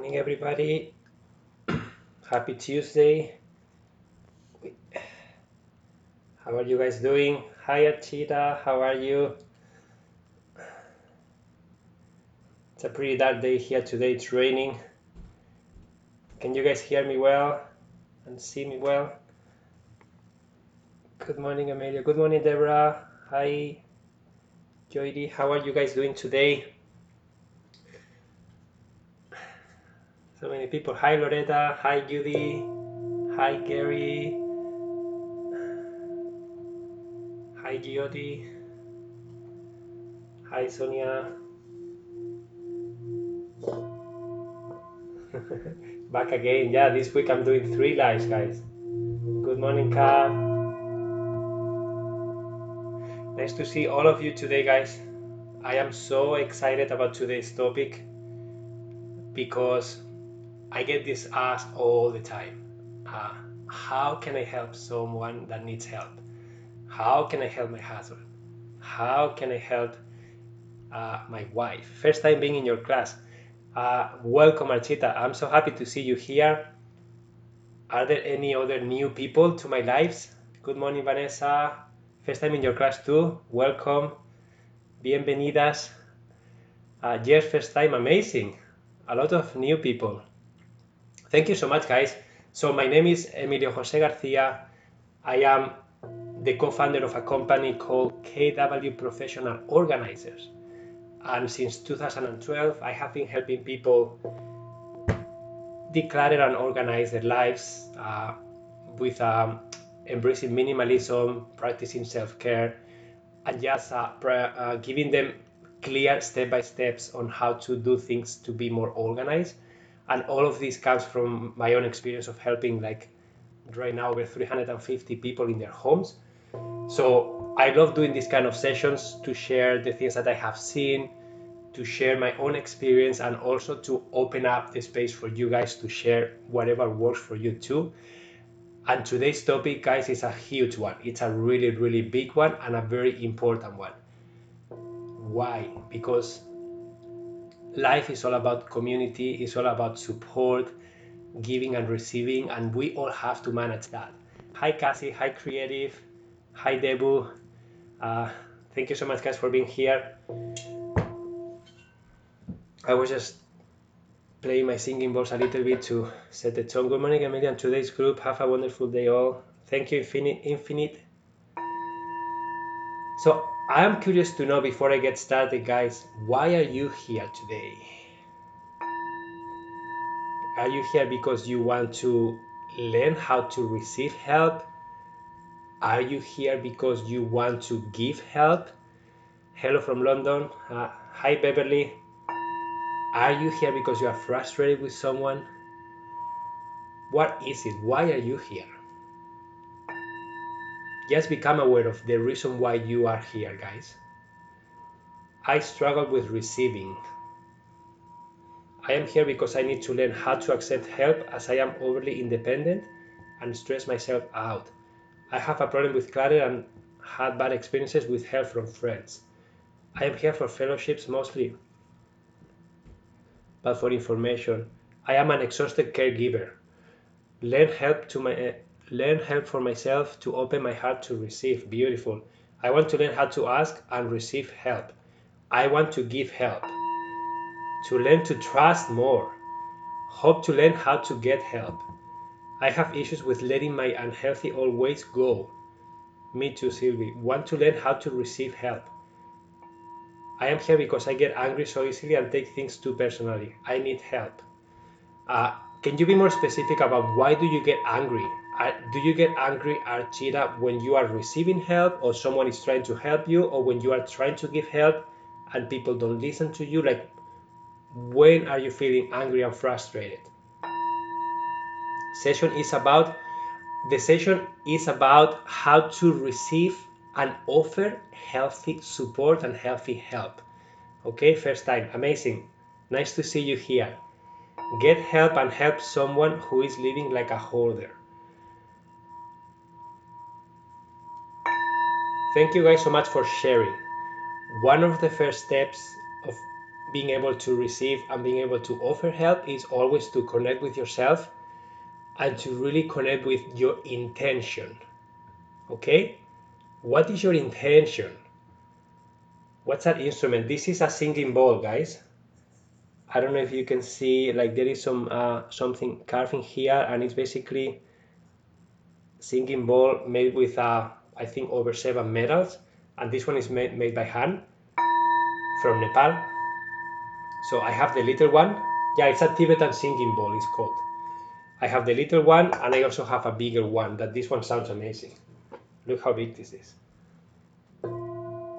Morning, everybody. Happy Tuesday. How are you guys doing? Hi, Archita. How are you? It's a pretty dark day here today. It's raining. Can you guys hear me well and see me well? Good morning, Amelia. Good morning, Deborah. Hi, Joydy. How are you guys doing today? So many people. Hi, Loretta. Hi, Judy. Hi, Gary. Hi, Gioti. Hi, Sonia. Back again. Yeah, this week I'm doing three lives, guys. Good morning, Kat. Nice to see all of you today, guys. I am so excited about today's topic because I get this asked all the time. Uh, how can I help someone that needs help? How can I help my husband? How can I help uh, my wife? First time being in your class. Uh, welcome, Archita. I'm so happy to see you here. Are there any other new people to my lives? Good morning, Vanessa. First time in your class too. Welcome. Bienvenidas. Uh, yes, first time. Amazing. A lot of new people. Thank you so much, guys. So my name is Emilio Jose Garcia. I am the co-founder of a company called KW Professional Organizers. And since 2012, I have been helping people declutter and organize their lives uh, with um, embracing minimalism, practicing self-care, and just uh, uh, giving them clear step-by-steps on how to do things to be more organized and all of this comes from my own experience of helping like right now over 350 people in their homes. So i love doing these kind of sessions to share the things that i have seen to share my own experience and also to open up the space for you guys to share whatever works for you too. And today's topic guys is a huge one. It's a really really big one and a very important one. Why? Because life is all about community, it's all about support, giving and receiving, and we all have to manage that. Hi, Cassie. Hi, Creative. Hi, Debu. Uh, thank you so much, guys, for being here. I was just playing my singing voice a little bit to set the tone. Good morning, Amelia, and today's group. Have a wonderful day, all. Thank you, Infinite. Infinite. So I am curious to know before I get started, guys, why are you here today? Are you here because you want to learn how to receive help? Are you here because you want to give help? Hello from London. Uh, hi, Beverly. Are you here because you are frustrated with someone? What is it? Why are you here? Just become aware of the reason why you are here, guys. I struggle with receiving. I am here because I need to learn how to accept help as I am overly independent and stress myself out. I have a problem with clutter and had bad experiences with help from friends. I am here for fellowships mostly, but for information. I am an exhausted caregiver. Learn help to my learn help for myself to open my heart to receive. Beautiful. I want to learn how to ask and receive help. I want to give help. To learn to trust more. Hope to learn how to get help. I have issues with letting my unhealthy old ways go. Me too, Sylvie. Want to learn how to receive help. I am here because I get angry so easily and take things too personally. I need help. Uh, can you be more specific about why do you get angry? Do you get angry, Archita, when you are receiving help or someone is trying to help you or when you are trying to give help and people don't listen to you? Like, when are you feeling angry and frustrated? Session is about the session is about how to receive and offer healthy support and healthy help. Okay, first time, amazing. Nice to see you here. Get help and help someone who is living like a hoarder. Thank you guys so much for sharing. One of the first steps of being able to receive and being able to offer help is always to connect with yourself and to really connect with your intention. Okay? What is your intention? What's that instrument? This is a singing bowl, guys. I don't know if you can see, like there is some uh, something carving here, and it's basically singing bowl made with uh, I think over seven metals, and this one is made made by hand from Nepal. So I have the little one. Yeah, it's a Tibetan singing bowl. It's called. I have the little one, and I also have a bigger one. That this one sounds amazing. Look how big this is.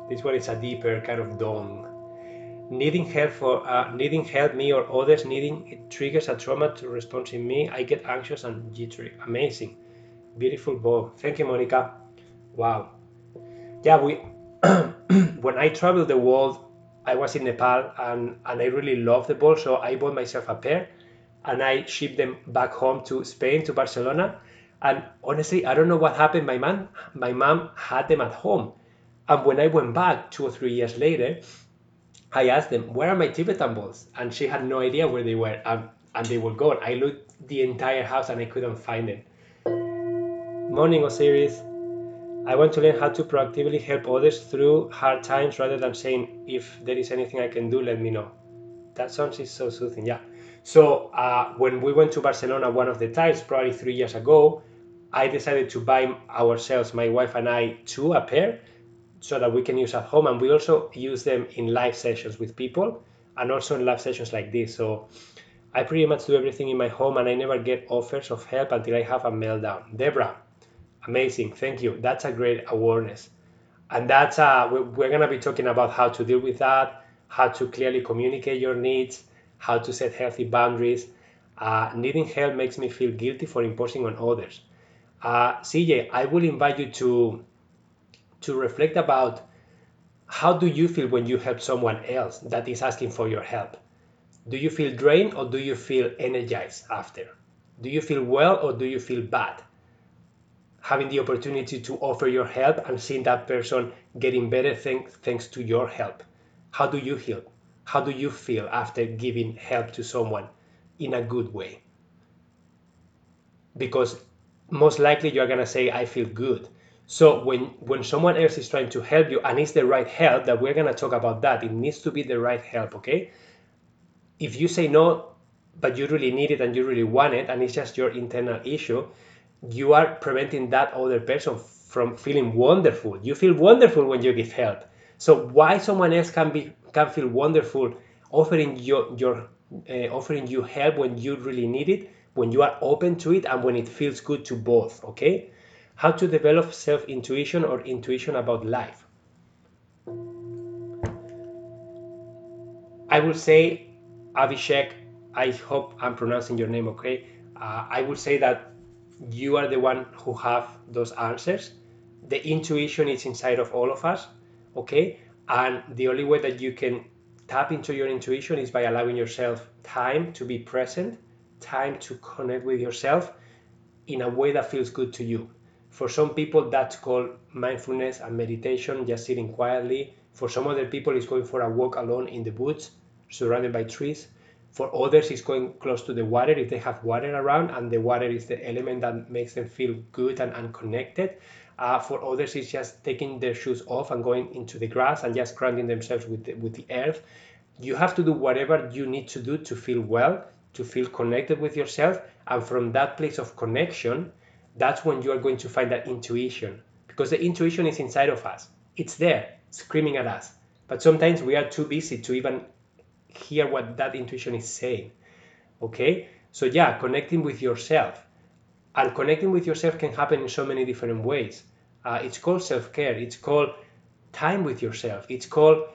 This one is a deeper kind of dome. Needing help for uh, needing help me or others needing it triggers a trauma to respond in me. I get anxious and jittery. Amazing, beautiful bow. Thank you, Monica. Wow. Yeah, we when I traveled the world, I was in Nepal and and I really loved the ball, so I bought myself a pair, and I shipped them back home to Spain to Barcelona. And honestly, I don't know what happened. My mom, my mom had them at home, and when I went back two or three years later, I asked them, where are my Tibetan balls? And she had no idea where they were, and, and they were gone. I looked the entire house and I couldn't find them. Morning, Osiris. I want to learn how to proactively help others through hard times rather than saying, if there is anything I can do, let me know. That sounds is so soothing, yeah. So uh, when we went to Barcelona one of the times, probably three years ago, I decided to buy ourselves, my wife and I, two a pair so that we can use at home and we also use them in live sessions with people and also in live sessions like this so i pretty much do everything in my home and i never get offers of help until i have a meltdown debra amazing thank you that's a great awareness and that's uh, we're going to be talking about how to deal with that how to clearly communicate your needs how to set healthy boundaries uh, needing help makes me feel guilty for imposing on others uh, cj i will invite you to to reflect about how do you feel when you help someone else that is asking for your help? Do you feel drained or do you feel energized after? Do you feel well or do you feel bad? Having the opportunity to offer your help and seeing that person getting better thanks, thanks to your help. How do you feel? How do you feel after giving help to someone in a good way? Because most likely you're going to say, I feel good so when when someone else is trying to help you and it's the right help, that we're gonna talk about that. It needs to be the right help, okay? If you say no, but you really need it and you really want it, and it's just your internal issue, you are preventing that other person from feeling wonderful. You feel wonderful when you give help. So why someone else can be can feel wonderful offering your your uh, offering you help when you really need it, when you are open to it, and when it feels good to both. Okay how to develop self-intuition or intuition about life. I will say, Abhishek, I hope I'm pronouncing your name okay. Uh, I will say that you are the one who have those answers. The intuition is inside of all of us, okay? And the only way that you can tap into your intuition is by allowing yourself time to be present, time to connect with yourself in a way that feels good to you. For some people, that's called mindfulness and meditation, just sitting quietly. For some other people, it's going for a walk alone in the woods, surrounded by trees. For others, it's going close to the water if they have water around, and the water is the element that makes them feel good and, unconnected. Uh, for others, it's just taking their shoes off and going into the grass and just grounding themselves with the, with the earth. You have to do whatever you need to do to feel well, to feel connected with yourself, and from that place of connection, that's when you are going to find that intuition because the intuition is inside of us. It's there, screaming at us. But sometimes we are too busy to even hear what that intuition is saying. Okay? So, yeah, connecting with yourself. And connecting with yourself can happen in so many different ways. Uh, it's called self care, it's called time with yourself, it's called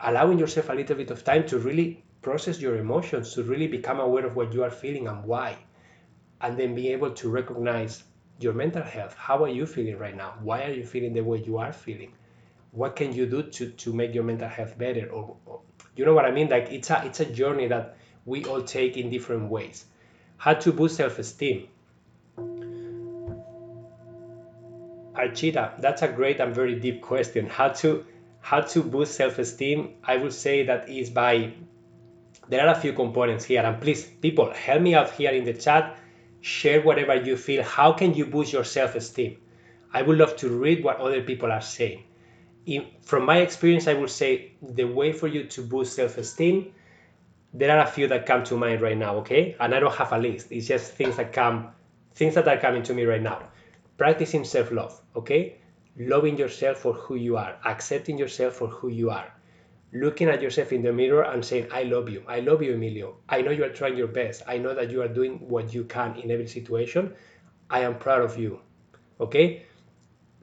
allowing yourself a little bit of time to really process your emotions, to really become aware of what you are feeling and why and then be able to recognize your mental health. How are you feeling right now? Why are you feeling the way you are feeling? What can you do to, to make your mental health better? Or, or you know what I mean? Like it's a it's a journey that we all take in different ways. How to boost self-esteem. Archita, that's a great and very deep question. How to how to boost self-esteem i will say that is by there are a few components here and please people help me out here in the chat share whatever you feel how can you boost your self-esteem i would love to read what other people are saying in, from my experience i will say the way for you to boost self-esteem there are a few that come to mind right now okay? And i don't have a list. It's just things that come things that are coming to me right now. Practicing self-love okay? Loving yourself for who you are. Accepting yourself for who you are. Looking at yourself in the mirror and saying i love you. I love you emilio. I know you are trying your best. I know that you are doing what you can in every situation. I am proud of you. Okay?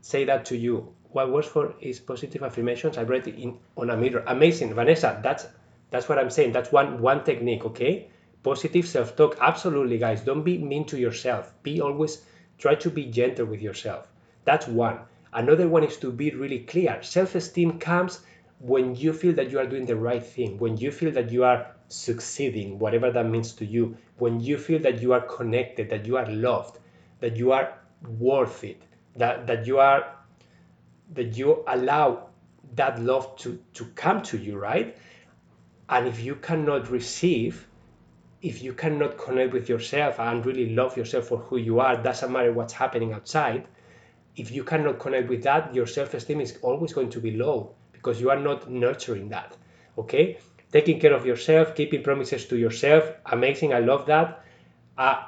Say that to you what works for is positive affirmations. I read it in on a mirror. Amazing vanessa. That's that's what i'm saying. That's one one technique okay? Positive self-talk. Absolutely guys. Don't be mean to yourself. Be always try to be gentle with yourself. That's one. Another one is to be really clear. Self-esteem comes when you feel that you are doing the right thing, when you feel that you are succeeding, whatever that means to you, when you feel that you are connected, that you are loved, that you are worth it, that, that you are that you allow that love to, to come to you, right? And if you cannot receive, if you cannot connect with yourself and really love yourself for who you are, doesn't matter what's happening outside. If you cannot connect with that, your self-esteem is always going to be low because you are not nurturing that. Okay? Taking care of yourself, keeping promises to yourself, amazing. I love that. Uh,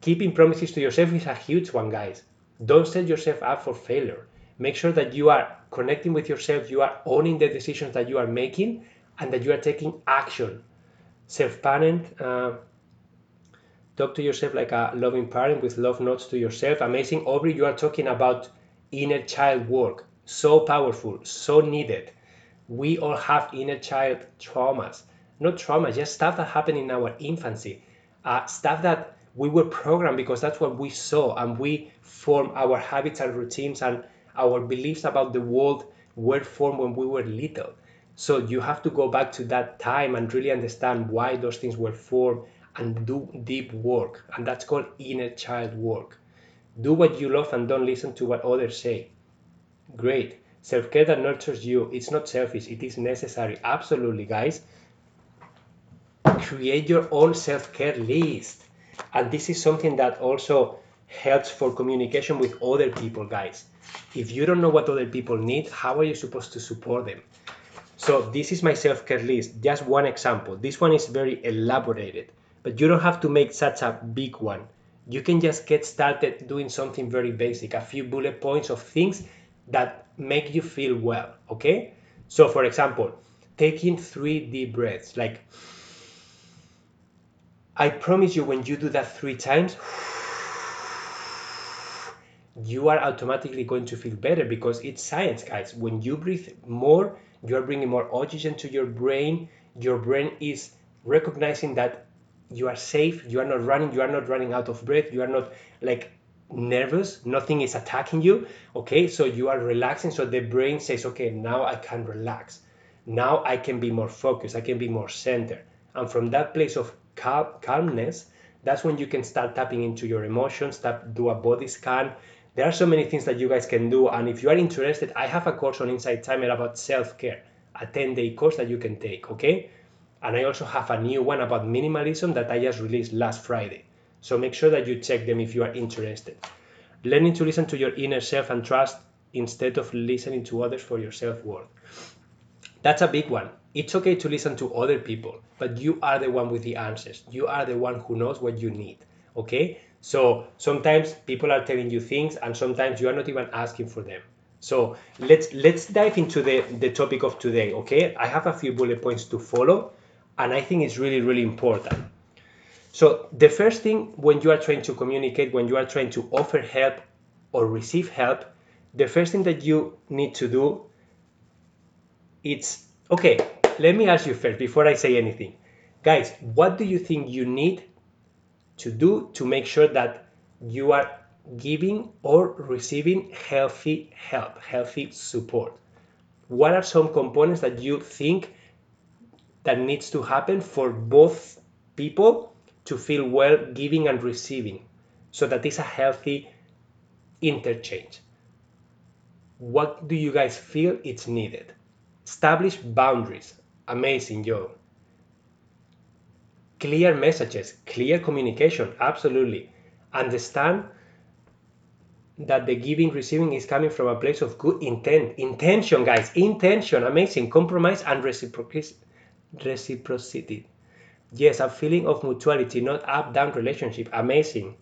keeping promises to yourself is a huge one, guys. Don't set yourself up for failure. Make sure that you are connecting with yourself, you are owning the decisions that you are making, and that you are taking action. Self parent, uh, talk to yourself like a loving parent with love notes to yourself. Amazing. Aubrey, you are talking about inner child work so powerful, so needed. We all have inner child traumas, not traumas, just stuff that happened in our infancy, uh, stuff that we were programmed because that's what we saw, and we form our habits and routines, and our beliefs about the world were formed when we were little. So you have to go back to that time and really understand why those things were formed and do deep work. And that's called inner child work. Do what you love and don't listen to what others say. Great. Self care that nurtures you. It's not selfish, it is necessary. Absolutely, guys. Create your own self care list. And this is something that also helps for communication with other people, guys. If you don't know what other people need, how are you supposed to support them? So, this is my self care list. Just one example. This one is very elaborated, but you don't have to make such a big one. You can just get started doing something very basic, a few bullet points of things that make you feel well, okay? So, for example, taking three deep breaths, like I promise you, when you do that three times, you are automatically going to feel better because it's science, guys. When you breathe more, you are bringing more oxygen to your brain. Your brain is recognizing that you are safe, you are not running, you are not running out of breath, you are not like nervous. Nothing is attacking you okay? So you are relaxing. So the brain says okay now i can relax. Now i can be more focused. I can be more centered. And from that place of cal- calmness that's when you can start tapping into your emotions tap do a body scan there are so many things that you guys can do and if you are interested i have a course on Insight Timer about self-care a 10 day course that you can take okay and i also have a new one about minimalism that i just released last friday so make sure that you check them if you are interested. Learning to listen to your inner self and trust instead of listening to others for your self worth. That's a big one. It's okay to listen to other people, but you are the one with the answers. You are the one who knows what you need. Okay? So sometimes people are telling you things and sometimes you are not even asking for them. So let's let's dive into the, the topic of today, okay? I have a few bullet points to follow and I think it's really, really important. So the first thing when you are trying to communicate, when you are trying to offer help or receive help, the first thing that you need to do it's okay, let me ask you first before I say anything. Guys, what do you think you need to do to make sure that you are giving or receiving healthy help, healthy support? What are some components that you think that needs to happen for both people to feel well giving and receiving so that it's a healthy interchange. What do you guys feel it's needed? Establish boundaries. Amazing, Joe. Clear messages, clear communication. Absolutely. Understand that the giving receiving is coming from a place of good intent. Intention guys. Intention. Amazing. Compromise and reciprocity. Yes a feeling of mutuality not up down relationship. Amazing.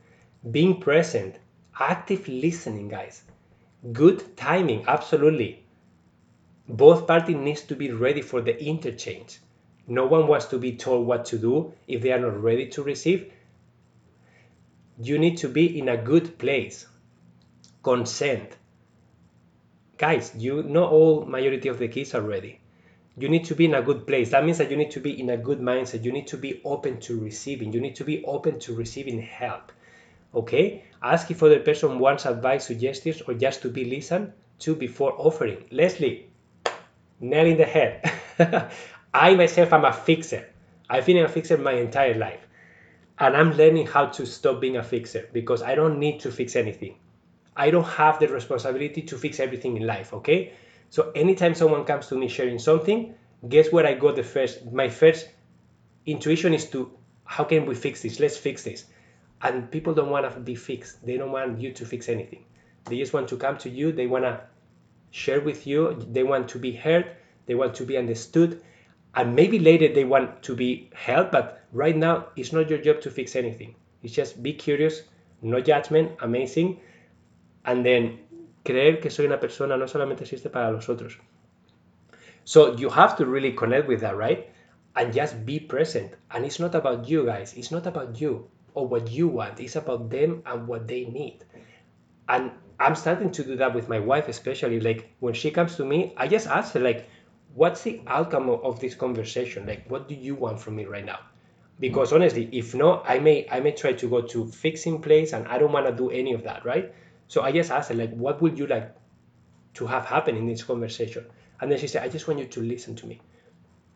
Being present. Active listening guys. Good timing. Absolutely. Both parties needs to be ready for the interchange no one wants to be told what to do if they are not ready to receive. You need to be in a good place. Consent. Guys you know all majority of the kids are ready. You need to be in a good place. That means that you need to be in a good mindset. You need to be open to receiving. You need to be open to receiving help. Okay? Ask if other person wants advice suggestions or just to be listened to before offering. Leslie nail in the head i myself am a fixer i've been a fixer my entire life and i'm learning how to stop being a fixer because i don't need to fix anything I don't have the responsibility to fix everything in life, okay? So anytime someone comes to me sharing something, guess where I go the first? My first intuition is to, how can we fix this? Let's fix this. And people don't want to be fixed. They don't want you to fix anything. They just want to come to you. They want to share with you. They want to be heard. They want to be understood. And maybe later they want to be helped, but right now it's not your job to fix anything. It's just be curious, no judgment, amazing and then creer que soy una persona no solamente existe para los otros. So you have to really connect with that, right? And just be present. And it's not about you guys. It's not about you or what you want. It's about them and what they need. And I'm starting to do that with my wife, especially. Like when she comes to me, I just ask her, like, what's the outcome of this conversation? Like, what do you want from me right now? Because mm. honestly, if not, I may I may try to go to fixing place and I don't want to do any of that, right? So I just asked her, like, what would you like to have happen in this conversation? And then she said, I just want you to listen to me.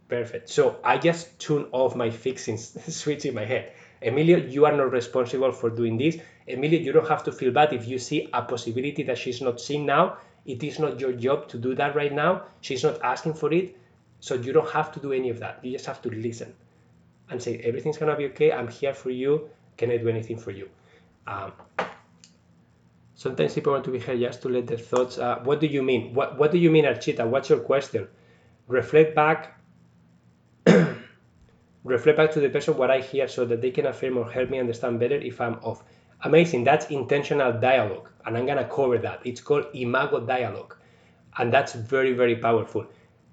Perfect. So I just tune off my fixing switch in my head. Emilio, you are not responsible for doing this. Emilio, you don't have to feel bad if you see a possibility that she's not seeing now. It is not your job to do that right now. She's not asking for it. So you don't have to do any of that. You just have to listen and say, everything's going to be okay. I'm here for you. Can I do anything for you? Um, Sometimes people want to be here just to let their thoughts. Uh, what do you mean? What What do you mean, Archita? What's your question? Reflect back. reflect back to the person what I hear so that they can affirm or help me understand better if I'm off. Amazing. That's intentional dialogue, and I'm gonna cover that. It's called imago dialogue, and that's very very powerful.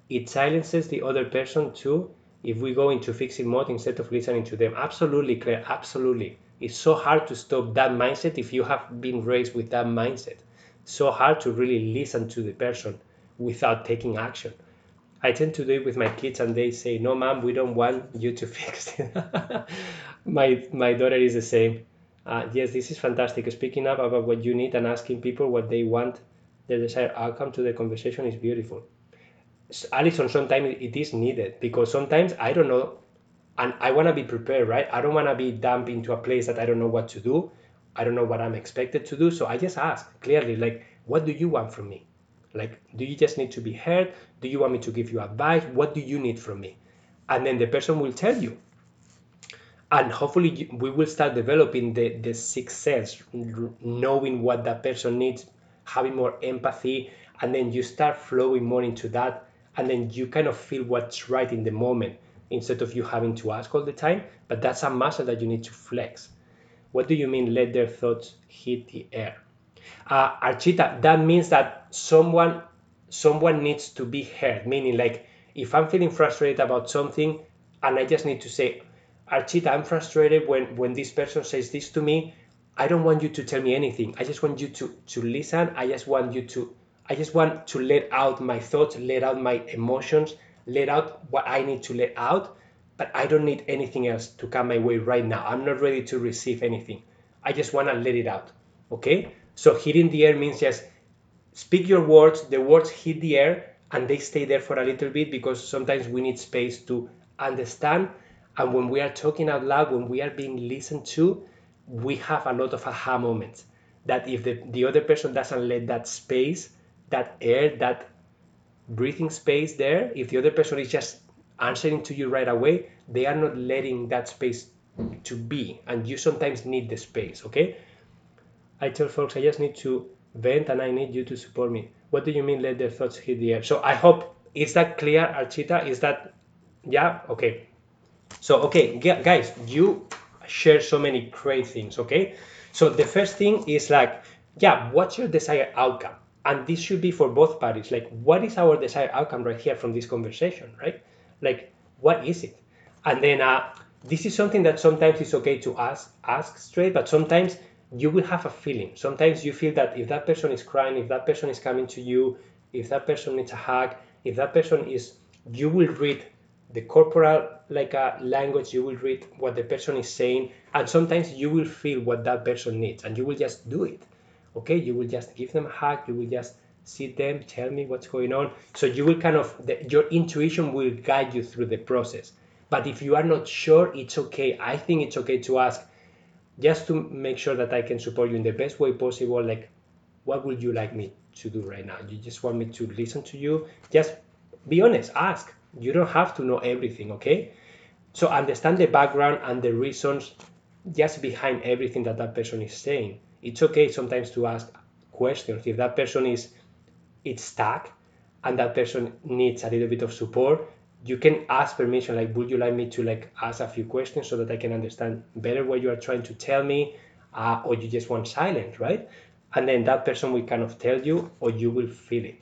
It silences the other person too if we go into fixing mode instead of listening to them. Absolutely, Claire. Absolutely it's so hard to stop that mindset if you have been raised with that mindset. So hard to really listen to the person without taking action. I tend to do it with my kids, and they say, "No, mom, we don't want you to fix it." my my daughter is the same. Uh, yes, this is fantastic. Speaking up about what you need and asking people what they want, the desired outcome to the conversation is beautiful. Alison, sometimes it is needed because sometimes I don't know and I want to be prepared, right? I don't want to be dumped into a place that I don't know what to do. I don't know what I'm expected to do. So I just ask clearly, like, what do you want from me? Like, do you just need to be heard? Do you want me to give you advice? What do you need from me? And then the person will tell you. And hopefully, we will start developing the, the sixth sense, knowing what that person needs, having more empathy, and then you start flowing more into that. And then you kind of feel what's right in the moment instead of you having to ask all the time. But that's a muscle that you need to flex. What do you mean let their thoughts hit the air? Uh, Archita, that means that someone someone needs to be heard. Meaning, like if I'm feeling frustrated about something, and I just need to say, Archita, I'm frustrated when when this person says this to me. I don't want you to tell me anything. I just want you to to listen. I just want you to I just want to let out my thoughts, let out my emotions, let out what I need to let out, but I don't need anything else to come my way right now. I'm not ready to receive anything. I just want to let it out. Okay? So hitting the air means just speak your words, the words hit the air and they stay there for a little bit because sometimes we need space to understand. And when we are talking out loud, when we are being listened to, we have a lot of aha moments. That if the, the other person doesn't let that space, that air, that breathing space there, if the other person is just answering to you right away, they are not letting that space to be, and you sometimes need the space, okay? I tell folks I just need to vent and I need you to support me. What do you mean let their thoughts hit the air? So I hope, is that clear, Archita? Is that, yeah? Okay. So, okay, guys, you share so many great things, okay? So the first thing is like, yeah, what's your desired outcome? And this should be for both parties. Like, what is our desired outcome right here from this conversation, right? Like, what is it? And then uh, this is something that sometimes it's okay to ask ask straight, but sometimes you will have a feeling. Sometimes you feel that if that person is crying, if that person is coming to you, if that person needs a hug, if that person is, you will read the corporal like a language, you will read what the person is saying, and sometimes you will feel what that person needs, and you will just do it. Okay, you will just give them a hug, you will just see them, tell me what's going on. So you will kind of, the, your intuition will guide you through the process. But if you are not sure, it's okay. I think it's okay to ask just to make sure that I can support you in the best way possible. Like, what would you like me to do right now? You just want me to listen to you? Just be honest, ask. You don't have to know everything, okay? So understand the background and the reasons just behind everything that that person is saying. It's okay sometimes to ask questions. If that person is it's stuck and that person needs a little bit of support, you can ask permission like would you like me to like ask a few questions so that i can understand better what you are trying to tell me uh, or you just want silence right and then that person will kind of tell you or you will feel it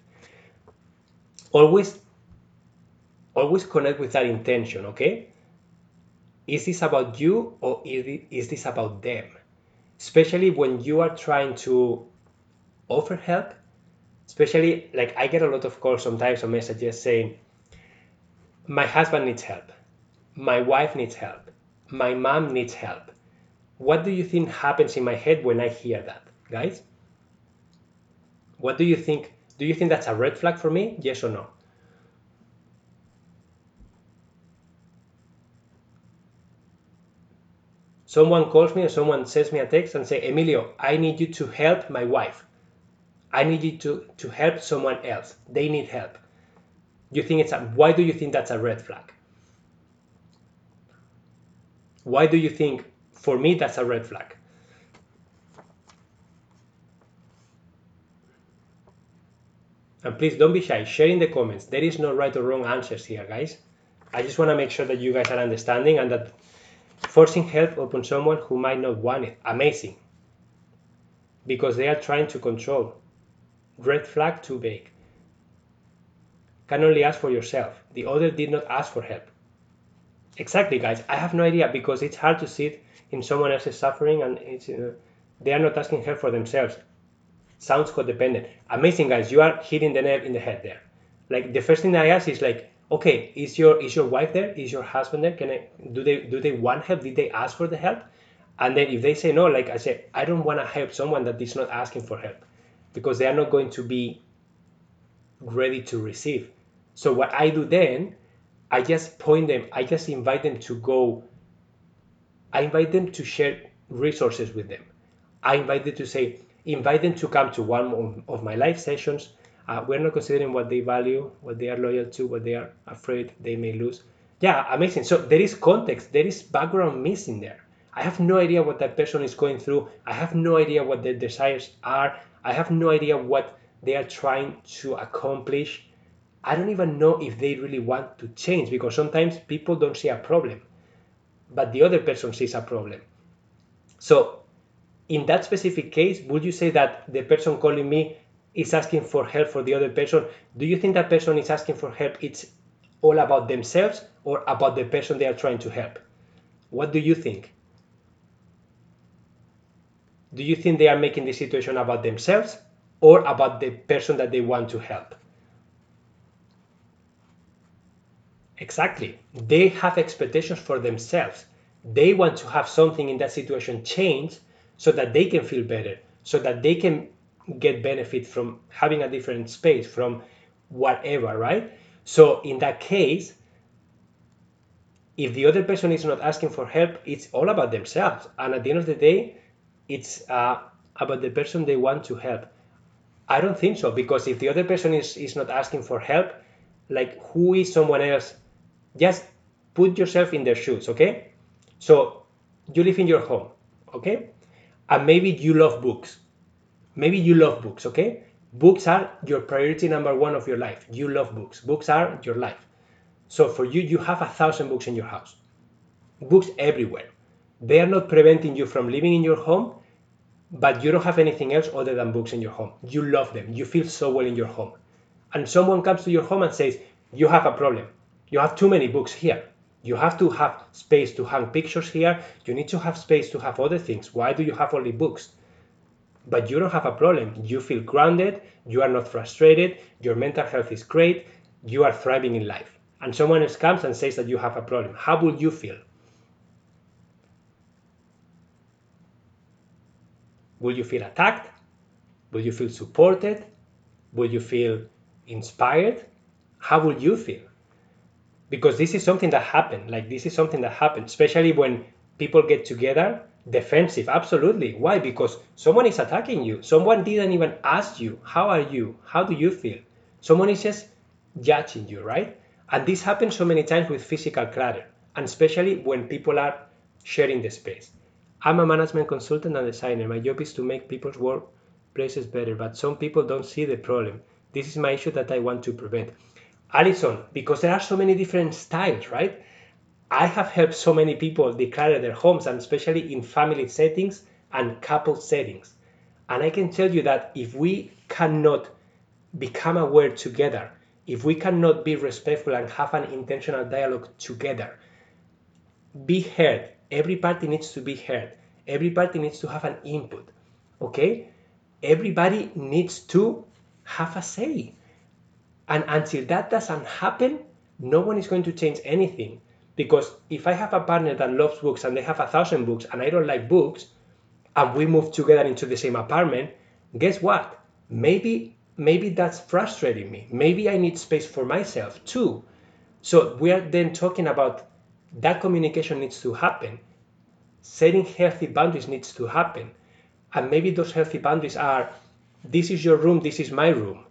always always connect with that intention okay is this about you or is this about them especially when you are trying to offer help especially like i get a lot of calls sometimes or messages saying my husband needs help, my wife needs help, my mom needs help. What do you think happens in my head when I hear that, guys? What do you think? Do you think that's a red flag for me? Yes or no? Someone calls me or someone sends me a text and say, Emilio, I need you to help my wife. I need you to, to help someone else. They need help. You think it's a why do you think that's a red flag? Why do you think for me that's a red flag? And please don't be shy. Share in the comments. There is no right or wrong answers here guys. I just want to make sure that you guys are understanding and that forcing help upon someone who might not want it amazing because they are trying to control red flag too big can only ask for yourself. The other did not ask for help. Exactly, guys. I have no idea because it's hard to sit in someone else's suffering and it's, uh, they are not asking help for themselves. Sounds codependent. Amazing, guys. You are hitting the nail in the head there. Like the first thing I ask is like, okay, is your is your wife there? Is your husband there? Can I do they do they want help? Did they ask for the help? And then if they say no, like I said, I don't want to help someone that is not asking for help because they are not going to be ready to receive. So what I do then, I just point them, I just invite them to go, I invite them to share resources with them. I invite them to say, invite them to come to one of my live sessions. Uh, we're not considering what they value, what they are loyal to, what they are afraid they may lose. Yeah, amazing. So there is context, there is background missing there. I have no idea what that person is going through. I have no idea what their desires are. I have no idea what they are trying to accomplish. I don't even know if they really want to change because sometimes people don't see a problem, but the other person sees a problem. So, in that specific case, would you say that the person calling me is asking for help for the other person? Do you think that person is asking for help? It's all about themselves or about the person they are trying to help? What do you think? Do you think they are making the situation about themselves or about the person that they want to help. Exactly. They have expectations for themselves. They want to have something in that situation change so that they can feel better, so that they can get benefit from having a different space, from whatever, right? So in that case, if the other person is not asking for help, it's all about themselves. And at the end of the day, it's uh, about the person they want to help I don't think so because if the other person is, is not asking for help, like who is someone else? Just put yourself in their shoes, okay? So you live in your home, okay? And maybe you love books. Maybe you love books, okay? Books are your priority number one of your life. You love books. Books are your life. So for you, you have a thousand books in your house. Books everywhere. They are not preventing you from living in your home, but you don't have anything else other than books in your home. You love them. You feel so well in your home. And someone comes to your home and says, You have a problem. You have too many books here. You have to have space to hang pictures here. You need to have space to have other things. Why do you have only books? But you don't have a problem. You feel grounded. You are not frustrated. Your mental health is great. You are thriving in life. And someone else comes and says that you have a problem. How would you feel? Will you feel attacked? Will you feel supported? Will you feel inspired? How will you feel? Because this is something that happened. Like this is something that happened, especially when people get together. Defensive, absolutely. Why? Because someone is attacking you. Someone didn't even ask you, How are you? How do you feel? Someone is just judging you, right? And this happens so many times with physical clutter, and especially when people are sharing the space. I'm a management consultant and designer. My job is to make people's workplaces better, but some people don't see the problem. This is my issue that I want to prevent. Alison, because there are so many different styles, right? I have helped so many people declare their homes, and especially in family settings and couple settings. And I can tell you that if we cannot become aware together, if we cannot be respectful and have an intentional dialogue together, be heard, every party needs to be heard. Every party needs to have an input okay? Everybody needs to have a say. And until that doesn't happen no one is going to change anything because if i have a partner that loves books and they have a thousand books and i don't like books and we move together into the same apartment guess what maybe maybe that's frustrating me maybe i need space for myself too so we are then talking about that communication needs to happen. Setting healthy boundaries needs to happen. And maybe those healthy boundaries are this is your room, this is my room.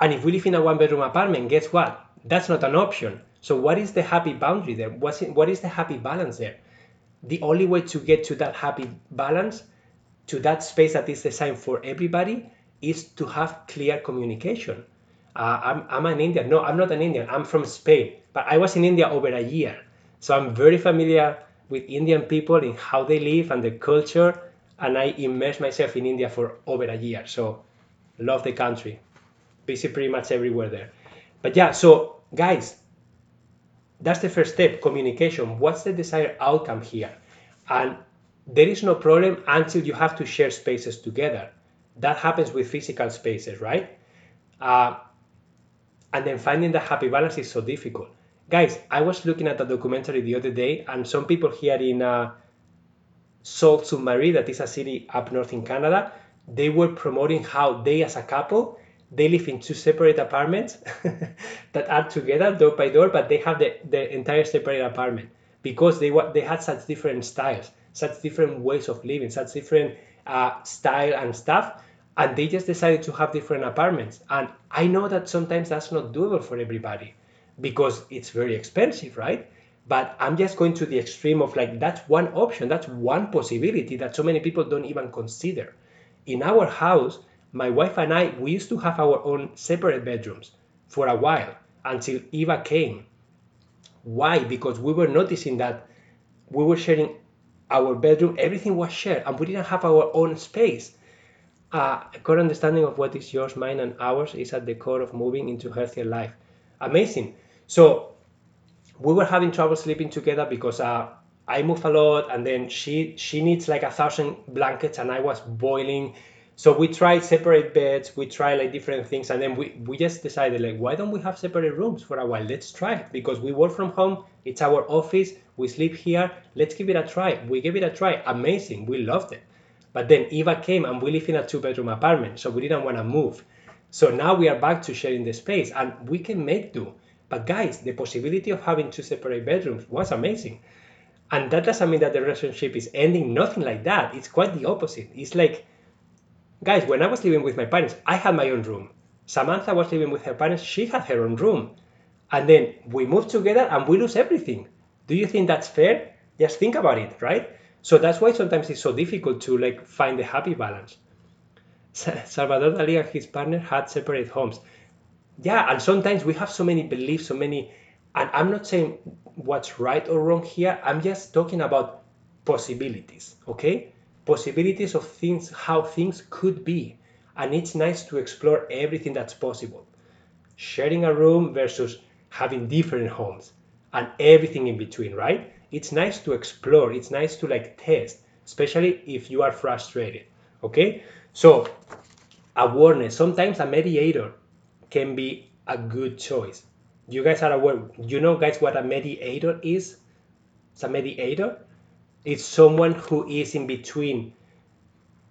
And if we live in a one bedroom apartment, guess what? That's not an option. So, what is the happy boundary there? What's what is the happy balance there? The only way to get to that happy balance, to that space that is designed for everybody, is to have clear communication. Uh, I'm, I'm an Indian. No, I'm not an Indian. I'm from Spain. But I was in India over a year. So I'm very familiar with Indian people in how they live and the culture. And I immersed myself in India for over a year. So love the country. Visit pretty much everywhere there. But yeah, so guys, that's the first step communication. What's the desired outcome here? And there is no problem until you have to share spaces together. That happens with physical spaces, right? Uh, and then finding the happy balance is so difficult. Guys, I was looking at a documentary the other day, and some people here in uh, Sault Ste. Marie, that is a city up north in Canada, they were promoting how they, as a couple, they live in two separate apartments that are together door by door, but they have the, the entire separate apartment because they they had such different styles, such different ways of living, such different uh, style and stuff and they just decided to have different apartments. And I know that sometimes that's not doable for everybody because it's very expensive, right? But I'm just going to the extreme of like, that's one option, that's one possibility that so many people don't even consider. In our house, my wife and I, we used to have our own separate bedrooms for a while until Eva came. Why? Because we were noticing that we were sharing our bedroom, everything was shared, and we didn't have our own space uh, a core understanding of what is yours, mine, and ours is at the core of moving into healthier life. Amazing. So we were having trouble sleeping together because uh, I move a lot, and then she she needs like a thousand blankets, and I was boiling. So we tried separate beds, we tried like different things, and then we, we just decided like, why don't we have separate rooms for a while? Let's try it because we work from home. It's our office. We sleep here. Let's give it a try. We gave it a try. Amazing. We loved it. But then Eva came and we live in a two bedroom apartment, so we didn't want to move. So now we are back to sharing the space and we can make do. But guys, the possibility of having two separate bedrooms was amazing. And that doesn't mean that the relationship is ending, nothing like that. It's quite the opposite. It's like Guys, when I was living with my parents, I had my own room. Samantha was living with her parents, she had her own room. And then we moved together and we lose everything. Do you think that's fair? Just think about it, right? So that's why sometimes it's so difficult to like find the happy balance. Salvador Dali and his partner had separate homes. Yeah, and sometimes we have so many beliefs, so many, and I'm not saying what's right or wrong here. I'm just talking about possibilities, okay? Possibilities of things, how things could be. And it's nice to explore everything that's possible. Sharing a room versus having different homes and everything in between, right? It's nice to explore, it's nice to like test, especially if you are frustrated, okay? So, awareness, sometimes a mediator can be a good choice. You guys are aware, you know, guys, what a mediator is? It's a mediator. It's someone who is in between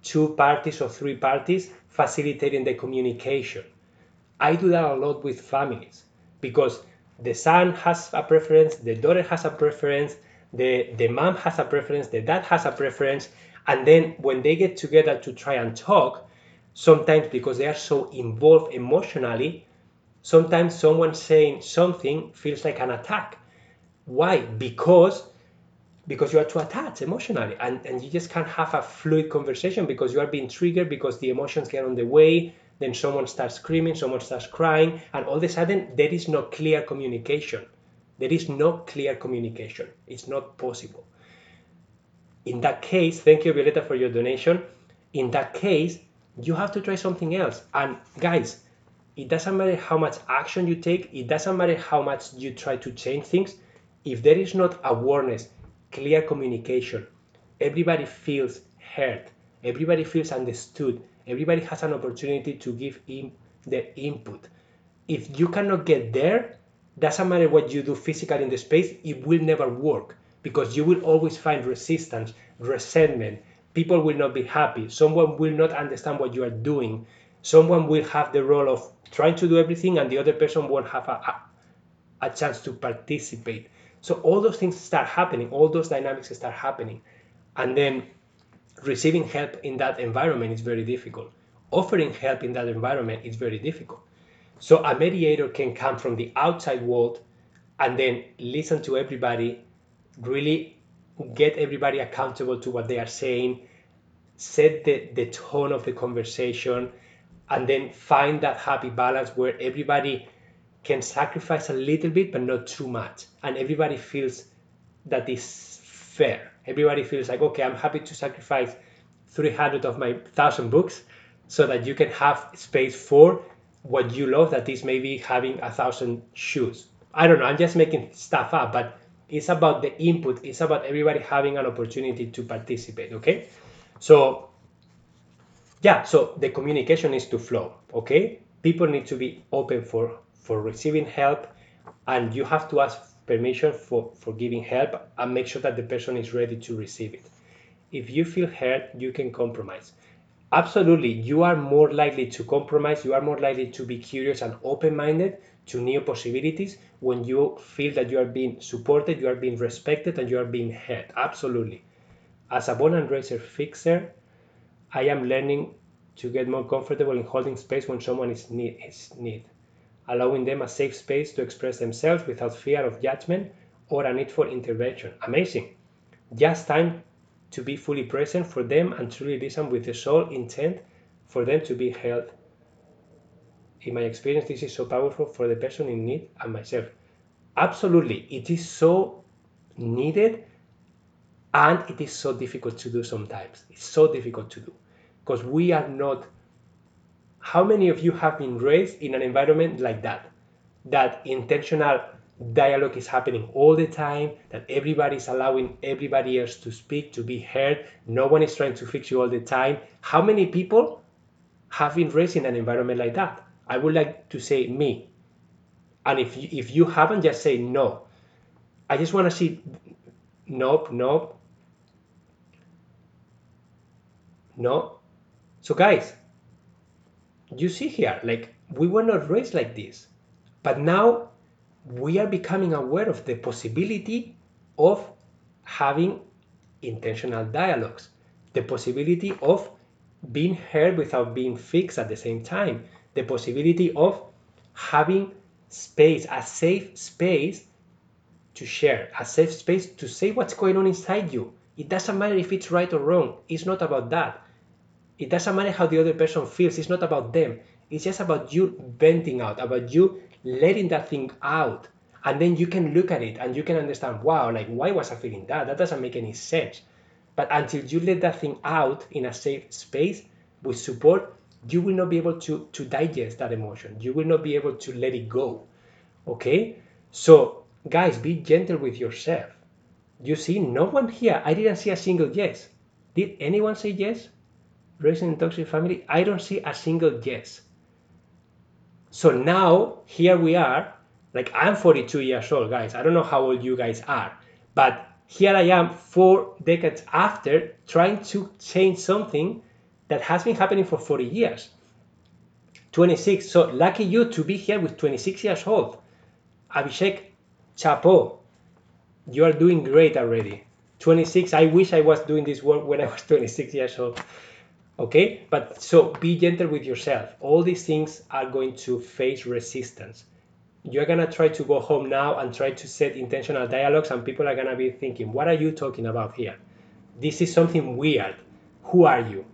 two parties or three parties facilitating the communication. I do that a lot with families because the son has a preference, the daughter has a preference, the, the mom has a preference, the dad has a preference, and then when they get together to try and talk, sometimes because they are so involved emotionally, sometimes someone saying something feels like an attack. Why? Because because you are too attached emotionally and, and you just can't have a fluid conversation because you are being triggered because the emotions get on the way then someone starts screaming someone starts crying and all of a sudden there is no clear communication. There is no clear communication. It's not possible. In that case thank you violeta for your donation. In that case you have to try something else. And guys it doesn't matter how much action you take it doesn't matter how much you try to change things if there is not awareness clear communication. Everybody feels heard. Everybody feels understood. Everybody has an opportunity to give in their input. If you cannot get there, doesn't matter what you do physically in the space, it will never work because you will always find resistance, resentment. People will not be happy. Someone will not understand what you are doing. Someone will have the role of trying to do everything, and the other person won't have a, a, a chance to participate. So all those things start happening, all those dynamics start happening. And then receiving help in that environment is very difficult. Offering help in that environment is very difficult. So a mediator can come from the outside world and then listen to everybody, really get everybody accountable to what they are saying, set the, the tone of the conversation, and then find that happy balance where everybody can sacrifice a little bit but not too much. And everybody feels that is fair. Everybody feels like okay i'm happy to sacrifice 300 of my 1000 books so that you can have space for what you love that is maybe having a thousand shoes. I don't know i'm just making stuff up but it's about the input. It's about everybody having an opportunity to participate okay? So yeah so the communication is to flow okay? People need to be open for for receiving help and you have to ask permission for, for giving help and make sure that the person is ready to receive it. If you feel hurt, you can compromise. Absolutely, you are more likely to compromise, you are more likely to be curious and open minded to new possibilities when you feel that you are being supported, you are being respected, and you are being heard. Absolutely. As a born and raised fixer, I am learning to get more comfortable in holding space when someone is need, is need allowing them a safe space to express themselves without fear of judgment or a need for intervention. Amazing. Just time to be fully present for them and truly listen with the sole intent for them to be held. In my experience, this is so powerful for the person in need and myself. Absolutely, it is so needed and it is so difficult to do sometimes. It's so difficult to do because we are not how many of you have been raised in an environment like that? That intentional dialogue is happening all the time, that everybody is allowing everybody else to speak, to be heard, no one is trying to fix you all the time. How many people have been raised in an environment like that? I would like to say me. And if you, if you haven't, just say no. I just want to see nope, nope, no. So, guys, you see here, like we were not raised like this, but now we are becoming aware of the possibility of having intentional dialogues, the possibility of being heard without being fixed at the same time. The possibility of having space, a safe space to share, a safe space to say what's going on inside you. It doesn't matter if it's right or wrong. It's not about that. It doesn't matter how the other person feels. It's not about them. It's just about you venting out, about you letting that thing out. And then you can look at it and you can understand, wow, like, why was I feeling that? That doesn't make any sense. But until you let that thing out in a safe space with support, you will not be able to, to digest that emotion. You will not be able to let it go. Okay? So, guys, be gentle with yourself. You see, no one here, I didn't see a single yes. Did anyone say yes? Raising toxic family? I don't see a single yes. So now, here we are. Like, I'm 42 years old, guys. I don't know how old you guys are. But here I am, four decades after, trying to change something that has been happening for 40 years. 26. So lucky you to be here with 26 years old. Abhishek, chapeau. You are doing great already. 26. I wish I was doing this work when I was 26 years old. Okay, but so be gentle with yourself. All these things are going to face resistance. You're gonna try to go home now and try to set intentional dialogues, and people are gonna be thinking, What are you talking about here? This is something weird. Who are you?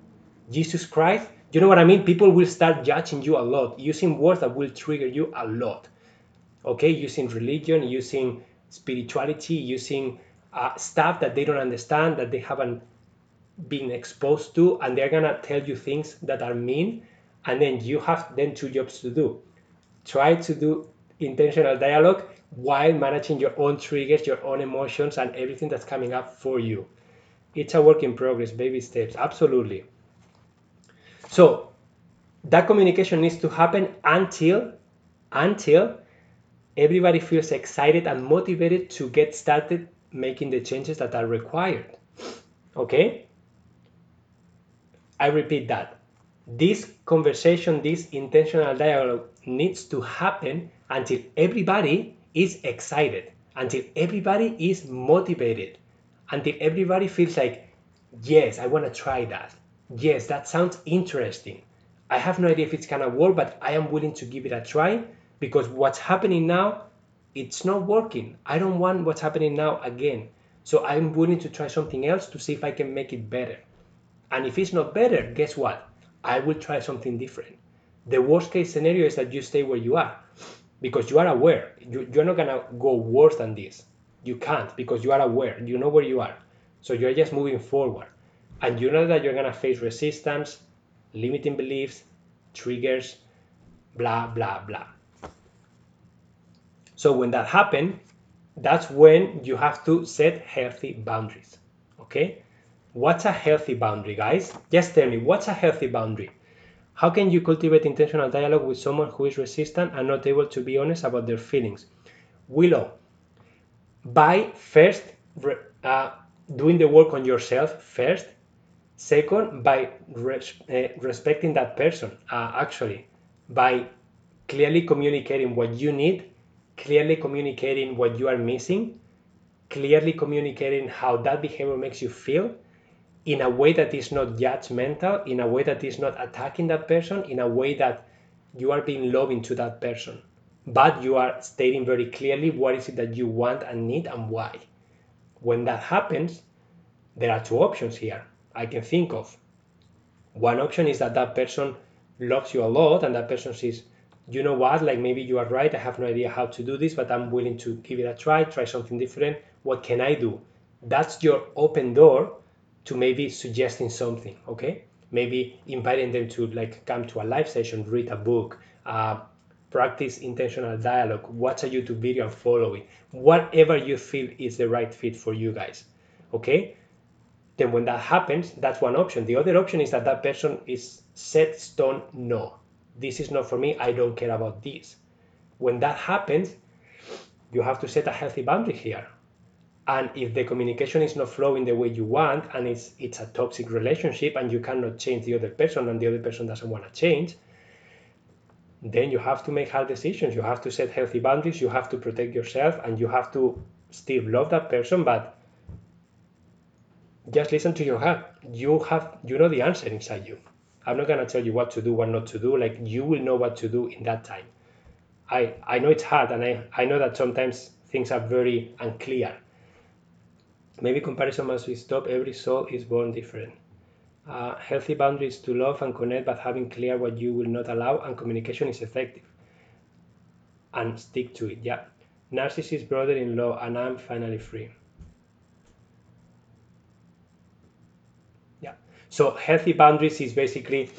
Jesus Christ, you know what I mean? People will start judging you a lot, using words that will trigger you a lot. Okay, using religion, using spirituality, using uh, stuff that they don't understand, that they haven't been exposed to, and they're gonna tell you things that are mean, and then you have then two jobs to do. Try to do intentional dialogue while managing your own triggers, your own emotions, and everything that's coming up for you. It's a work in progress, baby steps, absolutely. So that communication needs to happen until until everybody feels excited and motivated to get started making the changes that are required. Okay? I repeat that. This conversation, this intentional dialogue needs to happen until everybody is excited, until everybody is motivated, until everybody feels like, yes, I want to try that yes, that sounds interesting. I have no idea if it's gonna work, but I am willing to give it a try because what's happening now, it's not working. I don't want what's happening now again. So I'm willing to try something else to see if I can make it better. And if it's not better, guess what? I will try something different. The worst case scenario is that you stay where you are because you are aware. You, you're not gonna go worse than this. You can't because you are aware. You know where you are. So you're just moving forward and you know that you're going to face resistance, limiting beliefs, triggers, blah, blah, blah. So when that happens, that's when you have to set healthy boundaries. Okay? What's a healthy boundary, guys? Just tell me, what's a healthy boundary? How can you cultivate intentional dialogue with someone who is resistant and not able to be honest about their feelings? Willow, by first uh, doing the work on yourself first Second, by res uh, respecting that person, uh, actually, by clearly communicating what you need, clearly communicating what you are missing, clearly communicating how that behavior makes you feel in a way that is not judgmental, in a way that is not attacking that person, in a way that you are being loving to that person. But you are stating very clearly what is it that you want and need and why. When that happens, there are two options here I can think of. One option is that that person loves you a lot and that person says, you know what, like maybe you are right, I have no idea how to do this, but I'm willing to give it a try, try something different. What can I do? That's your open door to maybe suggesting something, okay? Maybe inviting them to like come to a live session, read a book, uh, practice intentional dialogue, watch a YouTube video and follow it. Whatever you feel is the right fit for you guys, okay? then when that happens, that's one option. The other option is that that person is set stone, no, this is not for me, I don't care about this. When that happens, you have to set a healthy boundary here. And if the communication is not flowing the way you want and it's it's a toxic relationship and you cannot change the other person and the other person doesn't want to change, then you have to make hard decisions. You have to set healthy boundaries, you have to protect yourself, and you have to still love that person, but just listen to your heart. You have you know the answer inside you. I'm not gonna tell you what to do, what not to do. Like you will know what to do in that time. I I know it's hard, and I I know that sometimes things are very unclear. Maybe comparison must be stopped. Every soul is born different. Uh, healthy boundaries to love and connect, but having clear what you will not allow, and communication is effective. And stick to it. Yeah. Narcissist brother-in-law, and I'm finally free. Yeah. So healthy boundaries is basically,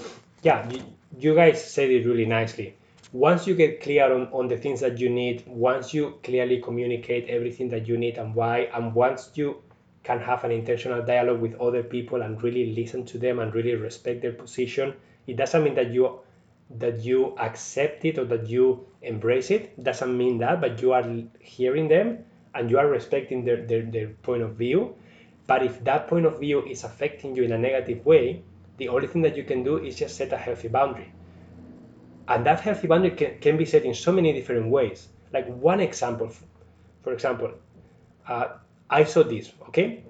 yeah, you, you guys said it really nicely. Once you get clear on, on the things that you need, once you clearly communicate everything that you need and why, and once you can have an intentional dialogue with other people and really listen to them and really respect their position, it doesn't mean that you that you accept it or that you embrace it. Doesn't mean that, but you are hearing them and you are respecting their, their, their point of view but if that point of view is affecting you in a negative way, the only thing that you can do is just set a healthy boundary. And that healthy boundary can, can be set in so many different ways. Like one example, for example, uh, I saw this, okay?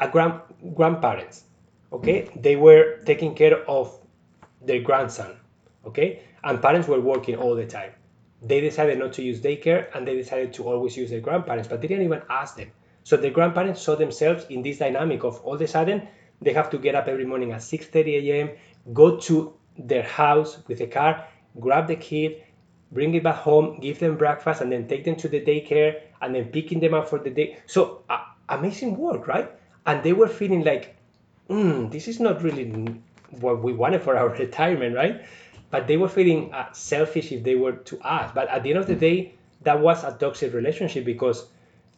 A grand, grandparents, okay? They were taking care of their grandson, okay? And parents were working all the time. They decided not to use daycare and they decided to always use their grandparents, but they didn't even ask them so the grandparents saw themselves in this dynamic of all of a sudden they have to get up every morning at 6:30 a.m., go to their house with a car, grab the kid, bring it back home, give them breakfast, and then take them to the daycare, and then picking them up for the day. So uh, amazing work, right? And they were feeling like, mm, this is not really what we wanted for our retirement, right? But they were feeling uh, selfish if they were to ask. But at the end of the day, that was a toxic relationship because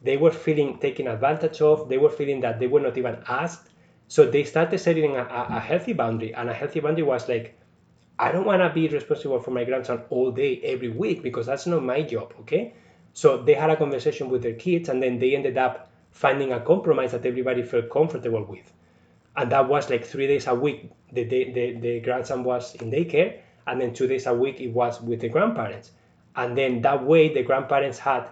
they were feeling taken advantage of. They were feeling that they were not even asked. So they started setting a, a healthy boundary, and a healthy boundary was like, I don't want to be responsible for my grandson all day, every week, because that's not my job, okay? So they had a conversation with their kids, and then they ended up finding a compromise that everybody felt comfortable with. And that was like three days a week, the, the, the, the grandson was in daycare, and then two days a week it was with the grandparents. And then that way, the grandparents had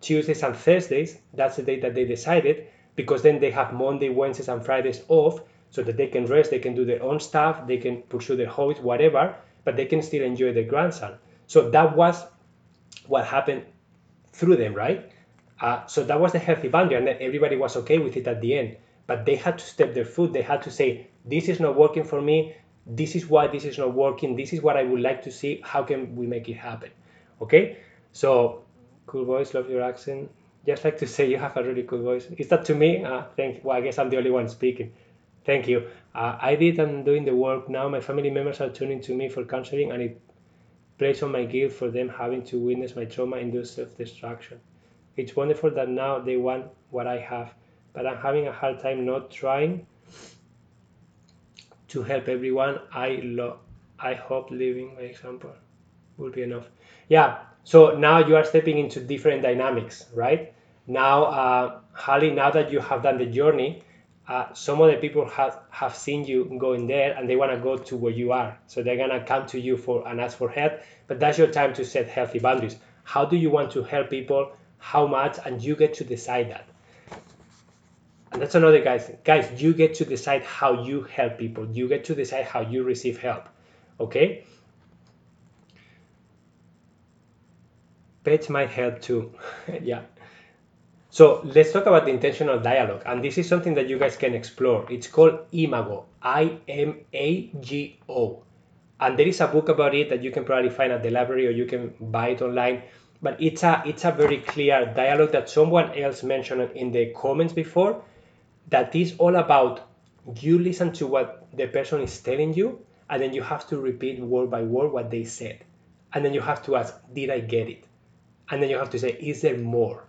Tuesdays and Thursdays, that's the day that they decided, because then they have Monday, Wednesdays, and Fridays off so that they can rest, they can do their own stuff, they can pursue their hobbies, whatever, but they can still enjoy their grandson. So that was what happened through them, right? Uh, so that was the healthy boundary, and everybody was okay with it at the end. But they had to step their foot. They had to say, "This is not working for me. This is why this is not working. This is what I would like to see. How can we make it happen?" Okay. So Cool voice, love your accent. Just like to say you have a really cool voice. Is that to me? Uh, thank. Well, I guess I'm the only one speaking. Thank you. Uh, I did. I'm doing the work now. My family members are turning to me for counseling, and it plays on my guilt for them having to witness my trauma-induced self-destruction. It's wonderful that now they want what I have, but I'm having a hard time not trying to help everyone. I love. I hope living my example will be enough. Yeah, so now you are stepping into different dynamics, right? Now, uh, Holly, now that you have done the journey, uh, some of the people have, have seen you going there and they want to go to where you are. So they're going to come to you for and ask for help. But that's your time to set healthy boundaries. How do you want to help people? How much? And you get to decide that. And that's another guys. Guys, you get to decide how you help people. You get to decide how you receive help. Okay? pets might help too. yeah. So let's talk about the intentional dialogue. And this is something that you guys can explore. It's called Imago, I M A G O. And there is a book about it that you can probably find at the library or you can buy it online. But it's a it's a very clear dialogue that someone else mentioned in the comments before that is all about you listen to what the person is telling you and then you have to repeat word by word what they said. And then you have to ask, did I get it? and then you have to say is there more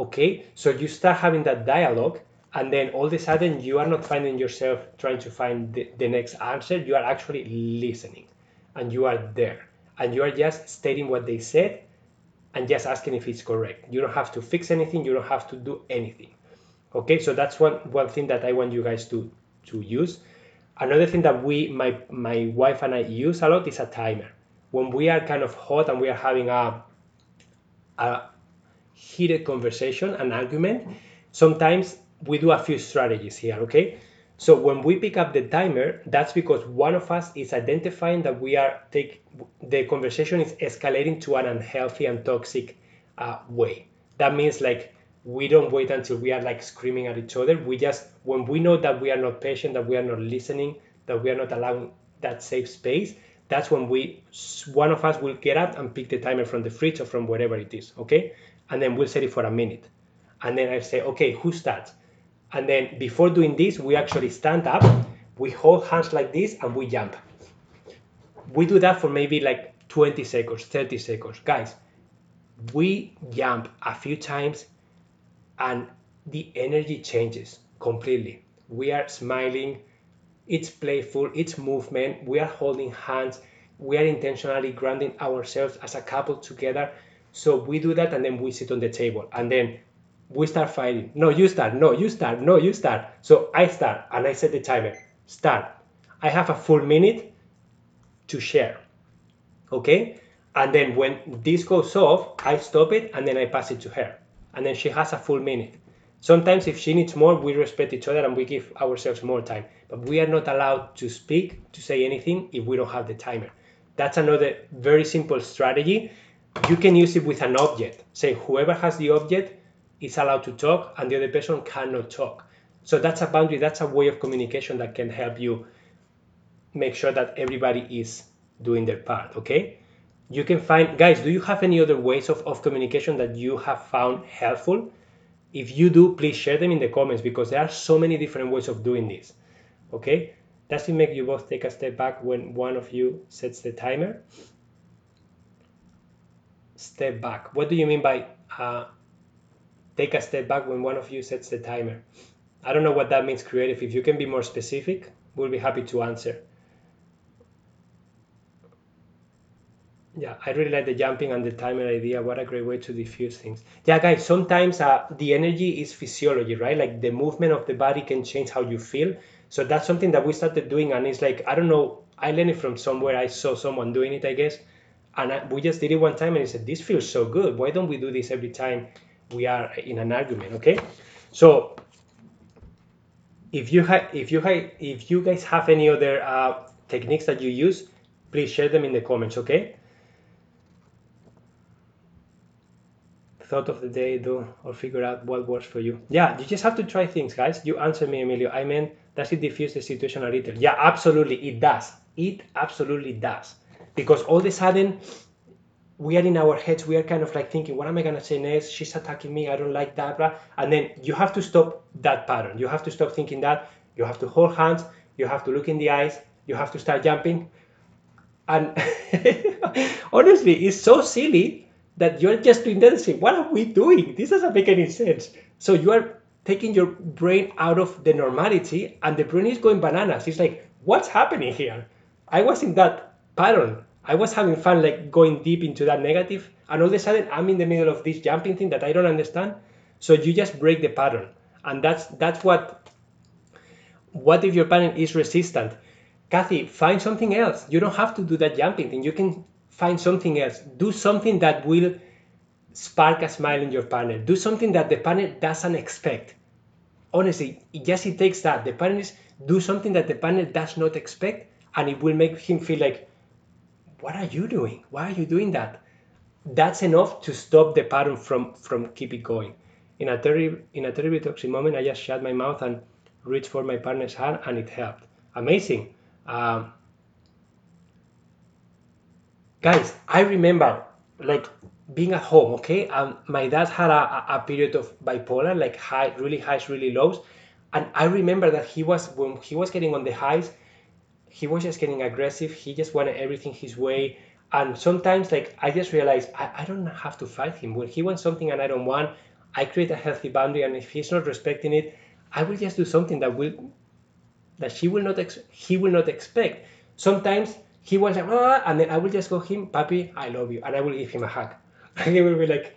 okay so you start having that dialogue and then all of a sudden you are not finding yourself trying to find the, the next answer. You are actually listening and you are there. And you are just stating what they said and just asking if it's correct. You don't have to fix anything. You don't have to do anything. Okay so that's one one thing that i want you guys to to use. Another thing that we my my wife and i use a lot is a timer. When we are kind of hot and we are having a a heated conversation, an argument, sometimes we do a few strategies here, okay? So when we pick up the timer, that's because one of us is identifying that we are take the conversation is escalating to an unhealthy and toxic uh, way. That means like we don't wait until we are like screaming at each other. We just when we know that we are not patient, that we are not listening, that we are not allowing that safe space, that's when we one of us will get up and pick the timer from the fridge or from wherever it is, okay? And then we'll set it for a minute. And then I say, okay, who starts? And then before doing this, we actually stand up, we hold hands like this, and we jump. We do that for maybe like 20 seconds, 30 seconds. Guys, we jump a few times and the energy changes completely. We are smiling, it's playful, it's movement, we are holding hands, we are intentionally grounding ourselves as a couple together. So we do that and then we sit on the table and then we start fighting. No, you start. No, you start. No, you start. So I start and I set the timer. Start. I have a full minute to share. Okay? And then when this goes off, I stop it and then I pass it to her. And then she has a full minute. Sometimes, if she needs more, we respect each other and we give ourselves more time. But we are not allowed to speak, to say anything, if we don't have the timer. That's another very simple strategy. You can use it with an object. Say, whoever has the object is allowed to talk and the other person cannot talk. So that's a boundary, that's a way of communication that can help you make sure that everybody is doing their part, okay? You can find, guys, do you have any other ways of, of communication that you have found helpful? If you do, please share them in the comments because there are so many different ways of doing this, okay? Does it make you both take a step back when one of you sets the timer? Step back. What do you mean by uh, take a step back when one of you sets the timer. I don't know what that means creative. If you can be more specific, we'll be happy to answer. Yeah, I really like the jumping and the timer idea. What a great way to diffuse things. Yeah, guys, sometimes uh, the energy is physiology, right? Like the movement of the body can change how you feel. So that's something that we started doing, and it's like, I don't know, I learned it from somewhere. I saw someone doing it, I guess. And I, we just did it one time, and he said, This feels so good. Why don't we do this every time? we are in an argument okay? So if you have if you have if you guys have any other uh, techniques that you use please share them in the comments okay? Thought of the day do or figure out what works for you. Yeah you just have to try things guys. You answer me emilio. I mean does it diffuse the situation a little? Yeah absolutely it does. It absolutely does because all of a sudden we are in our heads, we are kind of like thinking, what am I gonna say next? She's attacking me, I don't like that, blah. And then you have to stop that pattern. You have to stop thinking that. You have to hold hands, you have to look in the eyes, you have to start jumping. And honestly, it's so silly that you're just doing saying, what are we doing? This doesn't make any sense. So you are taking your brain out of the normality and the brain is going bananas. It's like, what's happening here? I was in that pattern I was having fun like going deep into that negative, and all of a sudden I'm in the middle of this jumping thing that I don't understand. So you just break the pattern, and that's that's what. What if your partner is resistant? Kathy, find something else. You don't have to do that jumping thing. You can find something else. Do something that will spark a smile in your partner. Do something that the partner doesn't expect. Honestly, yes, it takes that. The partner is do something that the partner does not expect, and it will make him feel like, what are you doing? Why are you doing that? That's enough to stop the pattern from from keep it going. In a terrible in a terribly toxic moment, I just shut my mouth and reached for my partner's hand, and it helped. Amazing. Um, guys, I remember like being at home, okay, and my dad had a, a period of bipolar, like high, really highs, really lows, and I remember that he was when he was getting on the highs, he was just getting aggressive. He just wanted everything his way. And sometimes, like, I just realized I, I don't have to fight him. When he wants something and I don't want, I create a healthy boundary. And if he's not respecting it, I will just do something that will, that she will not, ex- he will not expect. Sometimes he was like, ah, and then I will just go him, Papi, I love you. And I will give him a hug. And he will be like,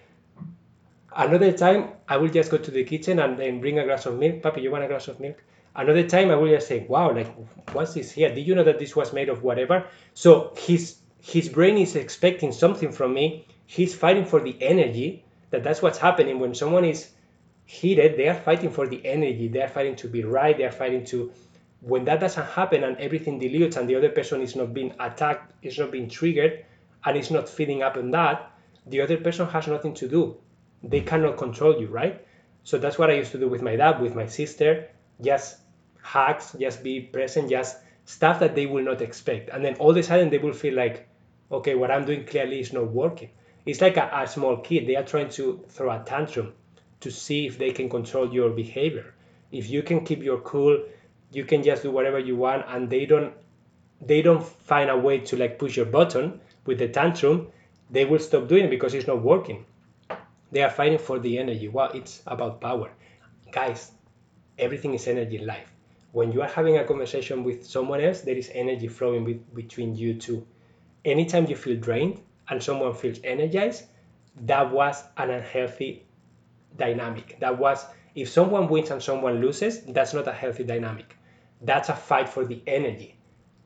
another time, I will just go to the kitchen and then bring a glass of milk. Papi, you want a glass of milk? Another time I will just say, wow, like what's this here? Did you know that this was made of whatever? So his his brain is expecting something from me. He's fighting for the energy. That that's what's happening when someone is heated. They are fighting for the energy. They are fighting to be right. They are fighting to when that doesn't happen and everything dilutes and the other person is not being attacked, is not being triggered, and is not feeding up on that, the other person has nothing to do. They cannot control you, right? So that's what I used to do with my dad, with my sister, just hacks, just be present, just stuff that they will not expect. And then all of a sudden they will feel like, okay, what I'm doing clearly is not working. It's like a, a small kid. They are trying to throw a tantrum to see if they can control your behavior. If you can keep your cool, you can just do whatever you want and they don't they don't find a way to like push your button with the tantrum, they will stop doing it because it's not working. They are fighting for the energy. Well, it's about power. Guys, everything is energy in life. When you are having a conversation with someone else, there is energy flowing between you two. Anytime you feel drained and someone feels energized, that was an unhealthy dynamic. That was, if someone wins and someone loses, that's not a healthy dynamic. That's a fight for the energy.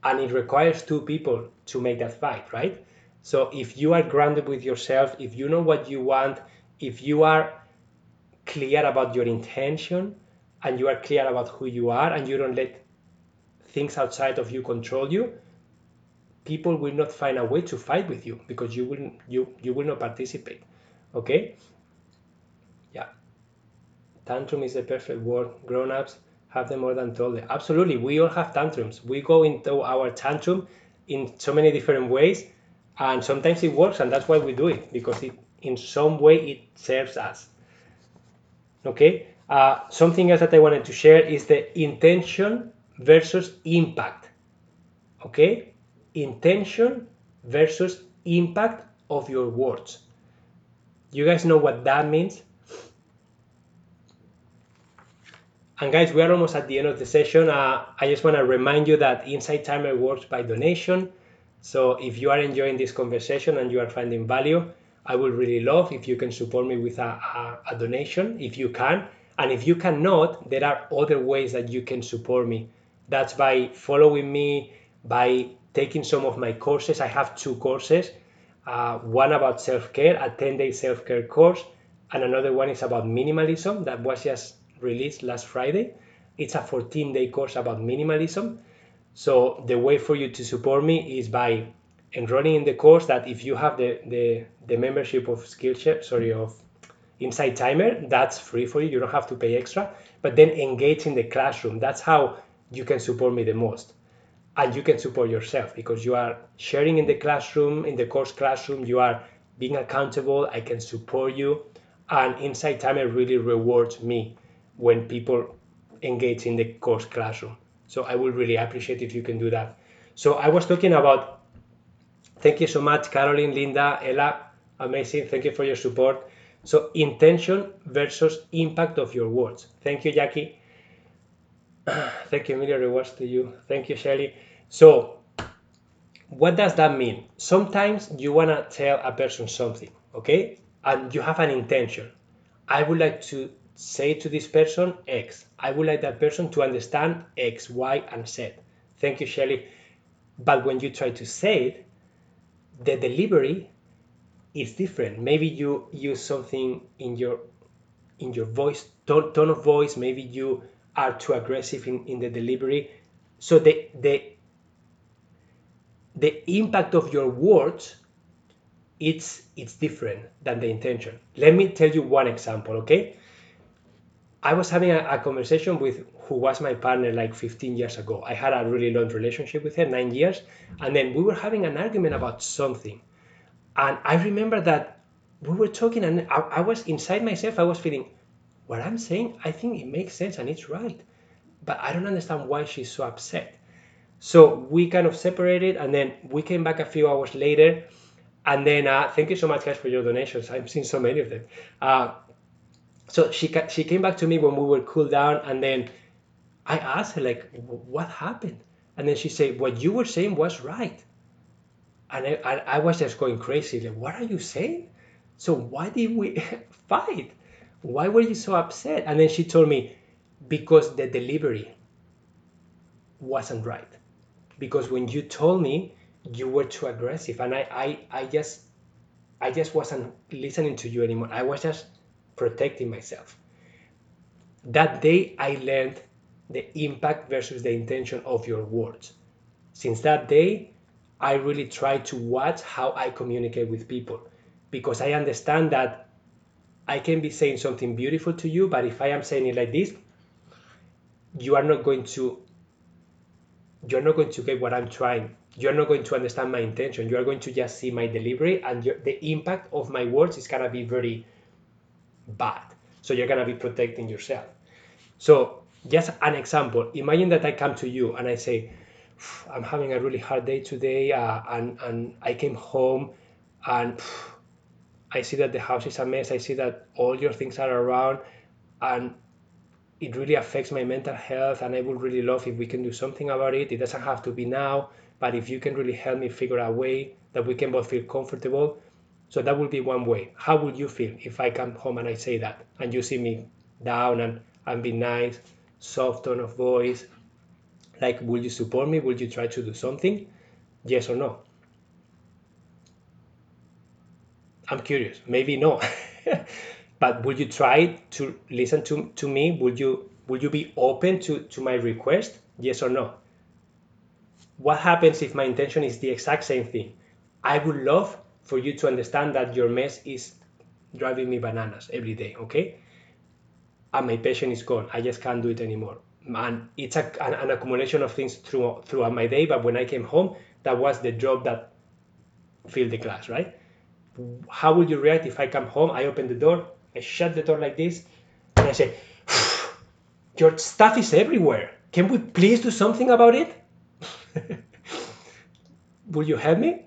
And it requires two people to make that fight, right? So if you are grounded with yourself, if you know what you want, if you are clear about your intention and you are clear about who you are and you don't let things outside of you control you people will not find a way to fight with you because you will you you will not participate. Okay yeah. Tantrum is the perfect word. Grown-ups have them more than told absolutely we all have tantrums. We go into our tantrum in so many different ways and sometimes it works and that's why we do it because it in some way it serves us. Okay, uh, something else that I wanted to share is the intention versus impact. Okay, intention versus impact of your words. You guys know what that means? And guys, we are almost at the end of the session. Uh, I just want to remind you that Insight Timer works by donation. So if you are enjoying this conversation and you are finding value, I would really love if you can support me with a, a, a donation if you can. And if you cannot, there are other ways that you can support me. That's by following me, by taking some of my courses. I have two courses uh, one about self care, a 10 day self care course, and another one is about minimalism that was just released last Friday. It's a 14 day course about minimalism. So, the way for you to support me is by enrolling in the course that if you have the, the, the membership of Skillshare, sorry, of Insight Timer, that's free for you. You don't have to pay extra. But then engage in the classroom. That's how you can support me the most. And you can support yourself because you are sharing in the classroom, in the course classroom, you are being accountable. I can support you. And Insight Timer really rewards me when people engage in the course classroom. So I would really appreciate if you can do that. So I was talking about Thank you so much, Caroline, Linda, Ella. Amazing. Thank you for your support. So, intention versus impact of your words. Thank you, Jackie. Thank you, Emilio. Rewards to you. Thank you, Shelly. So, what does that mean? Sometimes you want to tell a person something, okay? And you have an intention. I would like to say to this person X. I would like that person to understand X, Y, and Z. Thank you, Shelly. But when you try to say it, the delivery is different. Maybe you use something in your in your voice tone, tone of voice. Maybe you are too aggressive in, in the delivery. So the the the impact of your words it's it's different than the intention. Let me tell you one example, okay? I was having a, a, conversation with who was my partner like 15 years ago. I had a really long relationship with her, nine years, and then we were having an argument about something. And I remember that we were talking, and I, I was inside myself, I was feeling, what I'm saying, I think it makes sense and it's right. But I don't understand why she's so upset. So we kind of separated, and then we came back a few hours later. And then, uh, thank you so much, guys, for your donations. I've seen so many of them. Uh, so she she came back to me when we were cooled down, and then I asked her like, "What happened?" And then she said, "What you were saying was right." And I, I, I was just going crazy. Like, what are you saying? So why did we fight? Why were you so upset? And then she told me, because the delivery wasn't right. Because when you told me, you were too aggressive, and I, I, I just, I just wasn't listening to you anymore. I was just protecting myself. That day, I learned the impact versus the intention of your words. Since that day, I really try to watch how I communicate with people because I understand that I can be saying something beautiful to you, but if I am saying it like this, you are not going to you're not going to get what I'm trying. You're not going to understand my intention. You are going to just see my delivery, and the impact of my words is gonna be very bad. So you're gonna be protecting yourself. So just an example. Imagine that I come to you and I say, I'm having a really hard day today, uh, and and I came home, and I see that the house is a mess. I see that all your things are around, and it really affects my mental health and I would really love if we can do something about it. It doesn't have to be now, but if you can really help me figure a way that we can both feel comfortable. So that would be one way. How would you feel if I come home and I say that and you see me down and, and be nice, soft tone of voice? Like, will you support me? Will you try to do something? Yes or no? I'm curious. Maybe no. but will you try to listen to, to me Will you will you be open to, to my request yes or no what happens if my intention is the exact same thing i would love for you to understand that your mess is driving me bananas every day okay and my patience is gone i just can't do it anymore and it's a, an, an accumulation of things through, throughout my day but when i came home that was the job that filled the glass right how would you react if i come home i open the door I shut the door like this and I say, Your stuff is everywhere. Can we please do something about it? will you help me?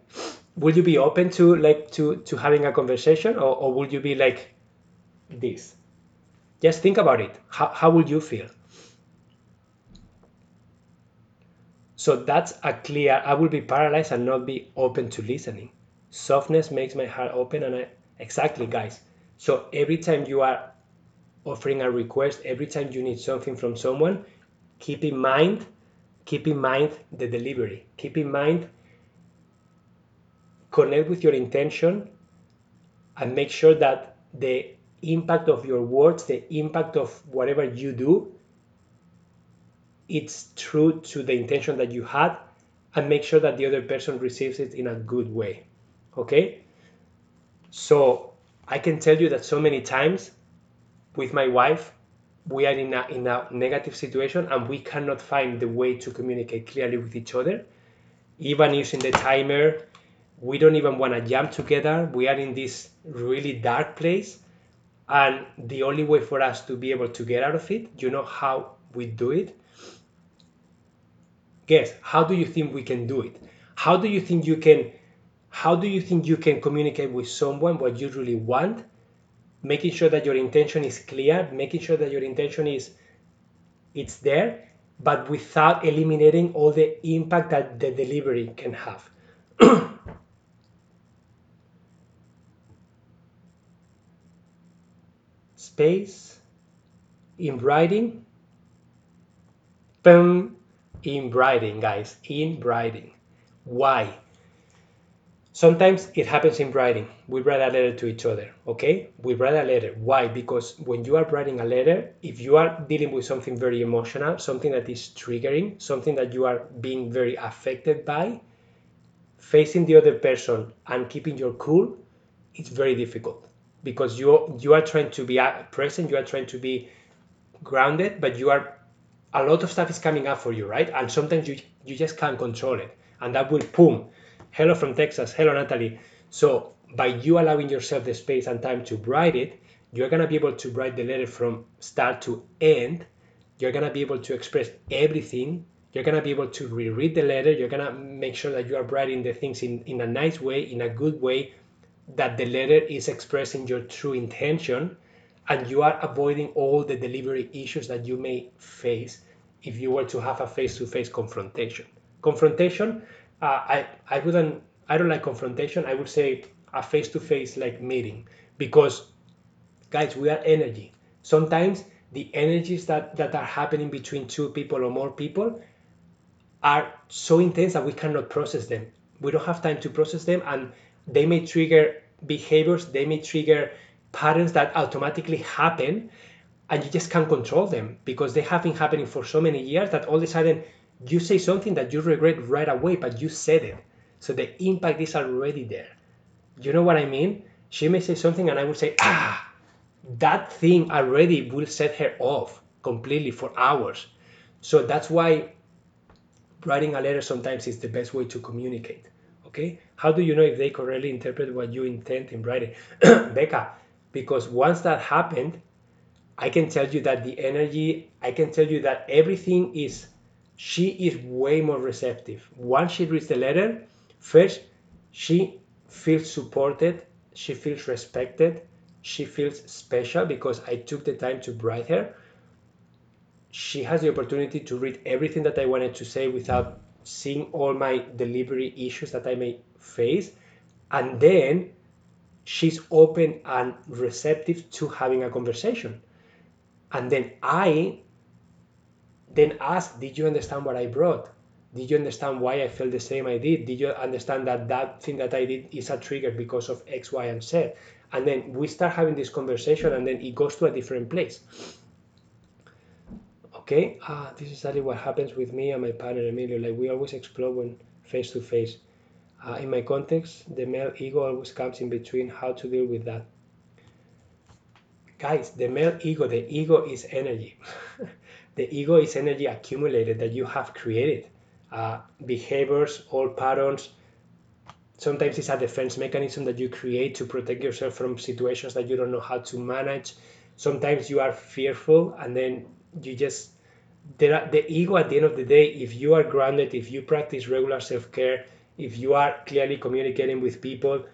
Will you be open to like to to having a conversation or, or will you be like this? Just think about it. How how would you feel? So that's a clear I will be paralyzed and not be open to listening. Softness makes my heart open and I exactly guys so every time you are offering a request, every time you need something from someone, keep in mind, keep in mind the delivery. Keep in mind, connect with your intention and make sure that the impact of your words, the impact of whatever you do, it's true to the intention that you had and make sure that the other person receives it in a good way. Okay? So I can tell you that so many times with my wife, we are in a, in a negative situation and we cannot find the way to communicate clearly with each other. Even using the timer, we don't even want to jump together. We are in this really dark place. And the only way for us to be able to get out of it, you know how we do it? Guess, how do you think we can do it? How do you think you can how do you think you can communicate with someone what you really want? Making sure that your intention is clear making sure that your intention is it's there but without eliminating all the impact that the delivery can have. Space in writing. Boom in writing guys in writing why Sometimes it happens in writing. We write a letter to each other, okay? We write a letter. Why? Because when you are writing a letter, if you are dealing with something very emotional, something that is triggering, something that you are being very affected by, facing the other person and keeping your cool, it's very difficult because you you are trying to be present, you are trying to be grounded, but you are a lot of stuff is coming up for you, right? And sometimes you you just can't control it, and that will boom hello from Texas, hello Natalie. So by you allowing yourself the space and time to write it, you're gonna be able to write the letter from start to end. You're gonna be able to express everything. You're gonna be able to reread the letter. You're gonna make sure that you are writing the things in, in a nice way, in a good way, that the letter is expressing your true intention, and you are avoiding all the delivery issues that you may face if you were to have a face-to-face confrontation. Confrontation uh, I I wouldn't I don't like confrontation. I would say a face to face like meeting because guys we are energy. Sometimes the energies that that are happening between two people or more people are so intense that we cannot process them. We don't have time to process them and they may trigger behaviors, they may trigger patterns that automatically happen and you just can't control them because they have been happening for so many years that all of a sudden you say something that you regret right away, but you said it. So the impact is already there. You know what I mean? She may say something and I will say, ah, that thing already will set her off completely for hours. So that's why writing a letter sometimes is the best way to communicate. Okay? How do you know if they correctly interpret what you intend in writing? Becca, because once that happened, I can tell you that the energy, I can tell you that everything is, she is way more receptive. Once she reads the letter, first, she feels supported, she feels respected, she feels special because I took the time to write her. She has the opportunity to read everything that I wanted to say without seeing all my delivery issues that I may face. And then she's open and receptive to having a conversation and then I then ask, did you understand what I brought? Did you understand why I felt the same I did? Did you understand that that thing that I did is a trigger because of X, Y, and Z? And then we start having this conversation, and then it goes to a different place. Okay, ah, this is exactly what happens with me and my partner Emilio. Like we always explode when face to face. Uh, in my context, the male ego always comes in between. How to deal with that? guys the male ego the ego is energy the ego is energy accumulated that you have created uh, behaviors or patterns sometimes it's a defense mechanism that you create to protect yourself from situations that you don't know how to manage sometimes you are fearful and then you just there the ego at the end of the day if you are grounded if you practice regular self-care if you are clearly communicating with people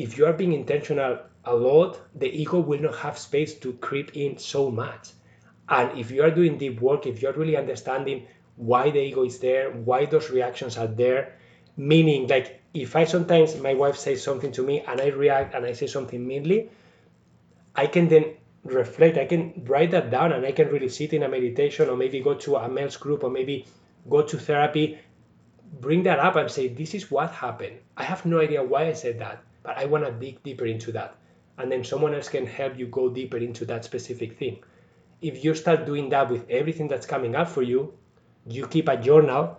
if you are being intentional a lot, the ego will not have space to creep in so much. And if you are doing deep work, if you're really understanding why the ego is there, why those reactions are there, meaning like if I sometimes my wife says something to me and I react and I say something meanly, I can then reflect, I can write that down and I can really sit in a meditation or maybe go to a male's group or maybe go to therapy, bring that up and say, This is what happened. I have no idea why I said that, but I want to dig deeper into that and then someone else can help you go deeper into that specific thing. If you start doing that with everything that's coming up for you, you keep a journal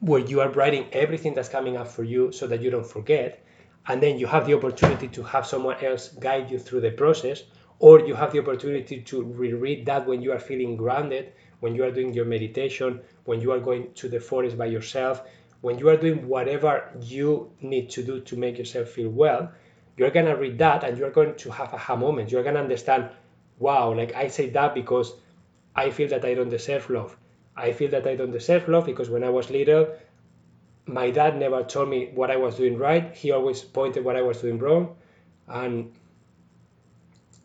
where you are writing everything that's coming up for you so that you don't forget. And then you have the opportunity to have someone else guide you through the process, or you have the opportunity to reread that when you are feeling grounded, when you are doing your meditation, when you are going to the forest by yourself, when you are doing whatever you need to do to make yourself feel well you're gonna read that and you're going to have aha moment. You're gonna understand, wow, like I say that because I feel that I don't deserve love. I feel that I don't deserve love because when I was little, my dad never told me what I was doing right. He always pointed what I was doing wrong. And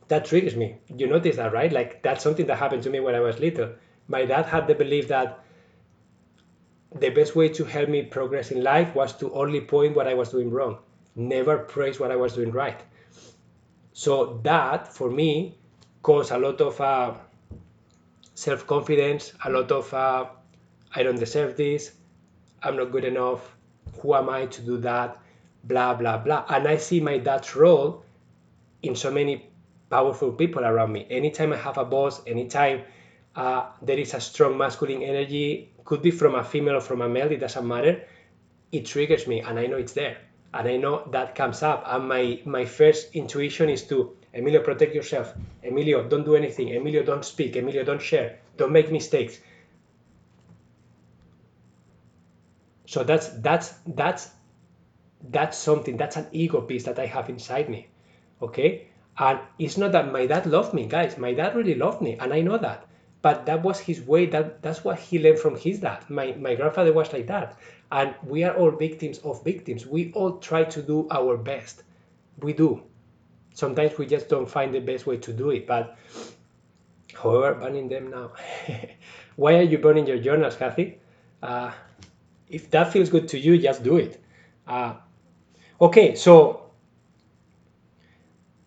that triggers me. You notice that, right? Like that's something that happened to me when I was little. My dad had the belief that the best way to help me progress in life was to only point what I was doing wrong never praise what I was doing right. So that for me caused a lot of uh, self confidence, a lot of uh, I don't deserve this, I'm not good enough, who am I to do that, blah, blah, blah. And I see my dad's role in so many powerful people around me. Anytime I have a boss, anytime uh, there is a strong masculine energy, could be from a female or from a male, it doesn't matter. It triggers me and I know it's there and I know that comes up. And my my first intuition is to Emilio, protect yourself. Emilio, don't do anything. Emilio, don't speak. Emilio, don't share. Don't make mistakes. So that's that's that's that's something. That's an ego piece that I have inside me. Okay, and it's not that my dad loved me, guys. My dad really loved me, and I know that. But that was his way. That that's what he learned from his dad. My my grandfather was like that and we are all victims of victims. We all try to do our best. We do. Sometimes we just don't find the best way to do it. But however, burning them now. Why are you burning your journals, Kathy? Uh, if that feels good to you, just do it. Uh, okay, so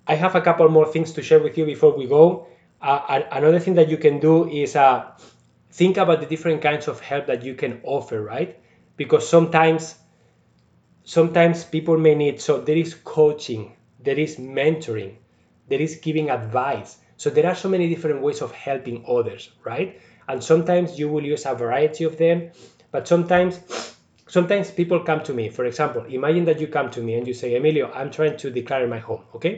I have a couple more things to share with you before we go. Uh, another thing that you can do is uh, think about the different kinds of help that you can offer, right? because sometimes sometimes people may need so there is coaching there is mentoring there is giving advice So there are so many different ways of helping others, right? And sometimes you will use a variety of them, but sometimes sometimes people come to me. For example, imagine that you come to me and you say, Emilio, I'm trying to declare my home, okay?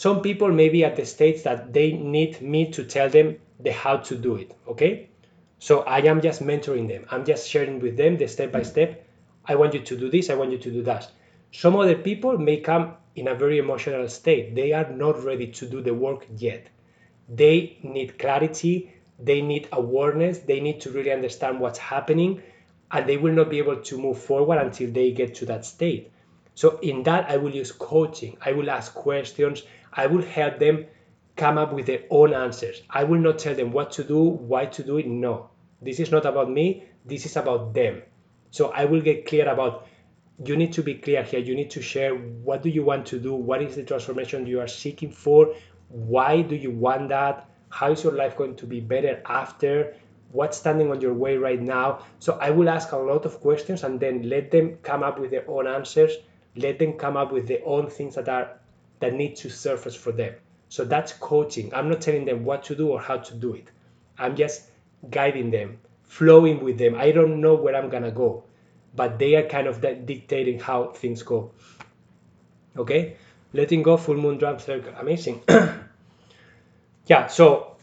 Some people may be at the stage that they need me to tell them the how to do it, okay? So I am just mentoring them. I'm just sharing with them the step by step. I want you to do this, I want you to do that. Some other people may come in a very emotional state. They are not ready to do the work yet. They need clarity, they need awareness, they need to really understand what's happening, and they will not be able to move forward until they get to that state. So, in that, I will use coaching, I will ask questions, I will help them come up with their own answers. I will not tell them what to do, why to do it. No, this is not about me, this is about them. So, I will get clear about you need to be clear here. You need to share what do you want to do? What is the transformation you are seeking for? Why do you want that? How is your life going to be better after? What's standing on your way right now? So I will ask a lot of questions and then let them come up with their own answers. Let them come up with their own things that are that need to surface for them. So that's coaching. I'm not telling them what to do or how to do it. I'm just guiding them, flowing with them. I don't know where I'm gonna go but they are kind of dictating how things go. Okay, letting go, full moon drum circle, amazing. yeah, so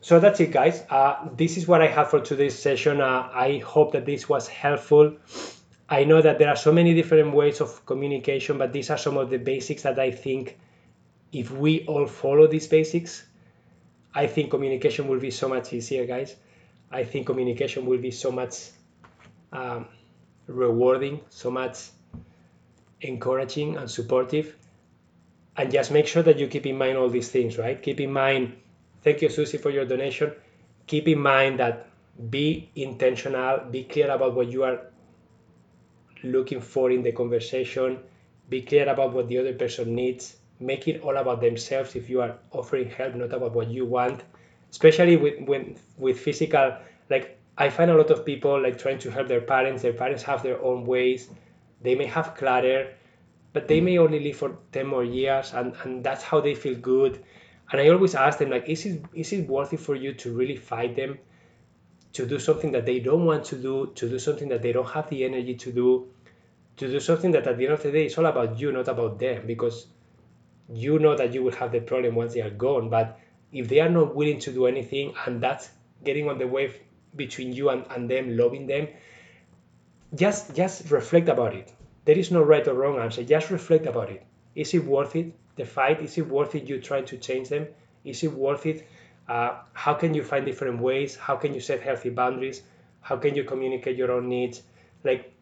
so that's it, guys. Uh, this is what I have for today's session. Uh, I hope that this was helpful. I know that there are so many different ways of communication, but these are some of the basics that I think if we all follow these basics, I think communication will be so much easier, guys. I think communication will be so much um, rewarding, so much encouraging and supportive. And just make sure that you keep in mind all these things, right? Keep in mind, thank you, Susie, for your donation. Keep in mind that be intentional, be clear about what you are looking for in the conversation, be clear about what the other person needs, make it all about themselves if you are offering help, not about what you want. Especially with when with physical, like I find a lot of people like trying to help their parents. Their parents have their own ways. They may have clutter, but they may only live for 10 more years and, and that's how they feel good. And I always ask them like, is it is it worth it for you to really fight them? To do something that they don't want to do, to do something that they don't have the energy to do, to do something that at the end of the day is all about you, not about them, because you know that you will have the problem once they are gone. But if they are not willing to do anything and that's getting on the wave between you and, and them, loving them, just just reflect about it. There is no right or wrong answer. Just reflect about it. Is it worth it? The fight? Is it worth it? You trying to change them? Is it worth it? Uh, how can you find different ways? How can you set healthy boundaries? How can you communicate your own needs? Like,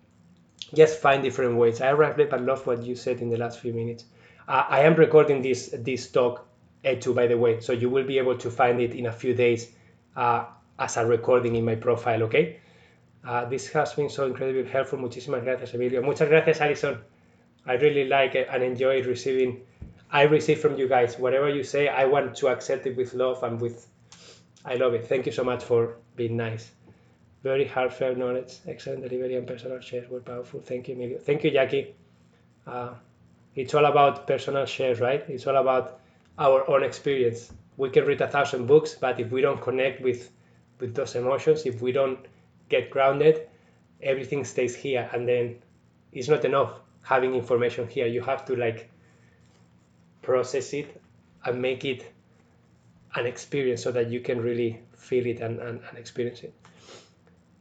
just find different ways. I reflect and love what you said in the last few minutes. Uh, I am recording this this talk, too, by the way, so you will be able to find it in a few days. Uh, as a recording in my profile, okay? Uh, this has been so incredibly helpful. Muchísimas gracias, Emilio. Muchas gracias, Alison. I really like and enjoy receiving. I receive from you guys whatever you say. I want to accept it with love and with. I love it. Thank you so much for being nice. Very heartfelt knowledge, excellent delivery, and personal shares were powerful. Thank you, Emilio. Thank you, Jackie. Uh, it's all about personal shares, right? It's all about our own experience. We can read a thousand books, but if we don't connect with with those emotions if we don't get grounded everything stays here and then it's not enough having information here you have to like process it and make it an experience so that you can really feel it and, and, and experience it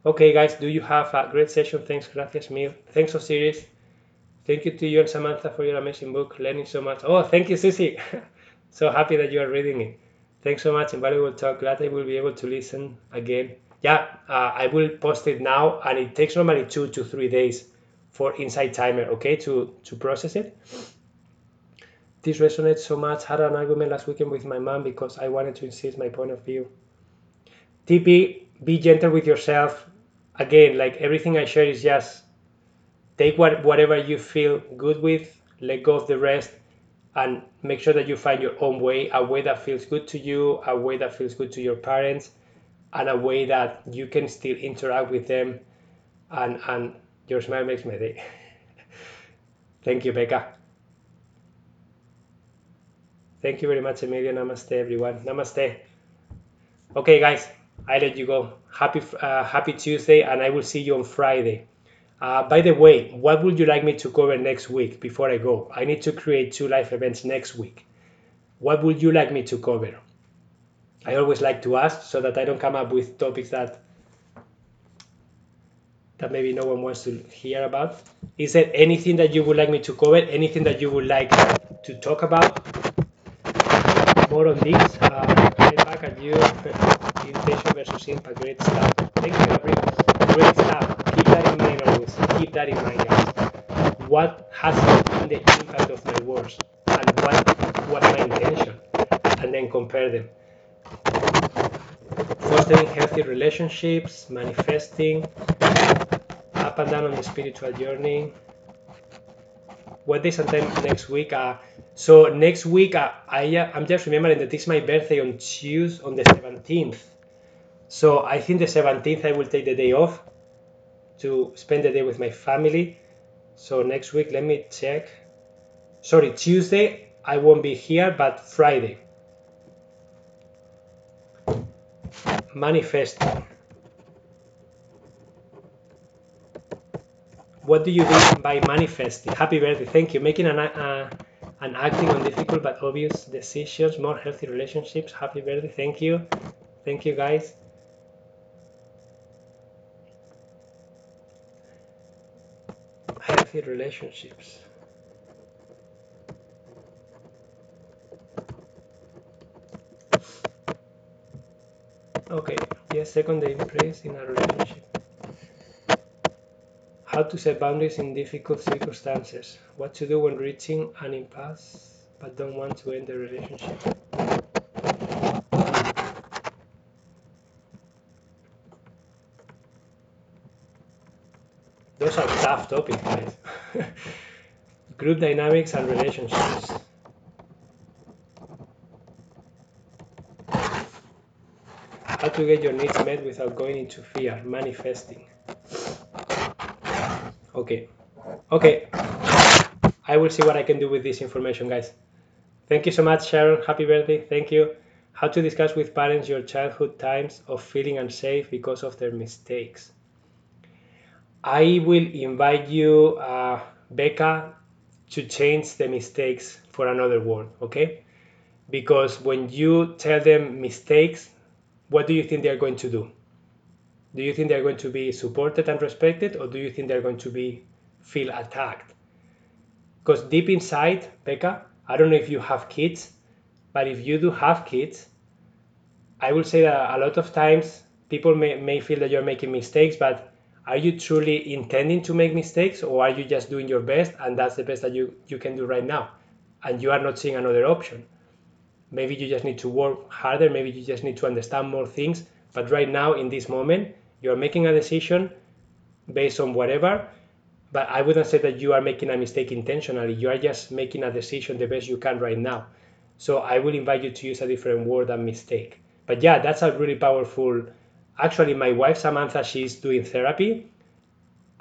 okay guys do you have a great session thanks gracias mil thanks osiris thank you to you and samantha for your amazing book learning so much oh thank you susie so happy that you are reading it Thanks so much, invaluable talk. Glad I will be able to listen again. Yeah, uh, I will post it now, and it takes normally two to three days for Insight Timer, okay, to to process it. This resonates so much. Had an argument last weekend with my mom because I wanted to insist my point of view. TP, be gentle with yourself. Again, like everything I share is just take what whatever you feel good with, let go of the rest, and make sure that you find your own way, a way that feels good to you, a way that feels good to your parents, and a way that you can still interact with them. And, and your smile makes my day. Thank you, Becca. Thank you very much, Emilio. Namaste, everyone. Namaste. Okay, guys, I let you go. Happy uh, Happy Tuesday, and I will see you on Friday. Uh, by the way, what would you like me to cover next week before I go? I need to create two live events next week. What would you like me to cover? I always like to ask so that I don't come up with topics that that maybe no one wants to hear about. Is there anything that you would like me to cover? Anything that you would like to talk about? More on this. Uh, back at you. Intention versus impact. Great stuff. Thank you, Gabriel. Great stuff. Keep that in mind always. Keep that in mind, guys. What has been the impact of my words, and what was my intention, and then compare them. Fostering healthy relationships, manifesting, up and down on the spiritual journey. What day sometime next week? Uh, so next week, uh, I uh, I'm just remembering that it's my birthday on Tuesday on the 17th. So I think the 17th I will take the day off to spend the day with my family. So next week, let me check. Sorry, Tuesday I won't be here, but Friday. Manifesting. What do you mean by manifesting? Happy birthday, thank you. Making an, uh, an acting on difficult but obvious decisions, more healthy relationships. Happy birthday, thank you. Thank you, guys. Healthy relationships. Okay, yes, second in place in a relationship. How to set boundaries in difficult circumstances. What to do when reaching an impasse but don't want to end the relationship. Those are tough topic, guys. Group dynamics and relationships. How to get your needs met without going into fear, manifesting. Okay, okay. I will see what I can do with this information, guys. Thank you so much, Sharon. Happy birthday. Thank you. How to discuss with parents your childhood times of feeling unsafe because of their mistakes. I will invite you, uh, Becca, to change the mistakes for another word, okay? Because when you tell them mistakes, what do you think they're going to do? Do you think they're going to be supported and respected, or do you think they're going to be feel attacked? Because deep inside, Becca, I don't know if you have kids, but if you do have kids, I will say that a lot of times people may, may feel that you're making mistakes, but are you truly intending to make mistakes or are you just doing your best and that's the best that you, you can do right now? And you are not seeing another option. Maybe you just need to work harder. Maybe you just need to understand more things. But right now in this moment you're making a decision based on whatever. But i wouldn't say that you are making a mistake intentionally. You are just making a decision the best you can right now. So i will invite you to use a different word than mistake. But yeah that's a really powerful actually my wife samantha she's doing therapy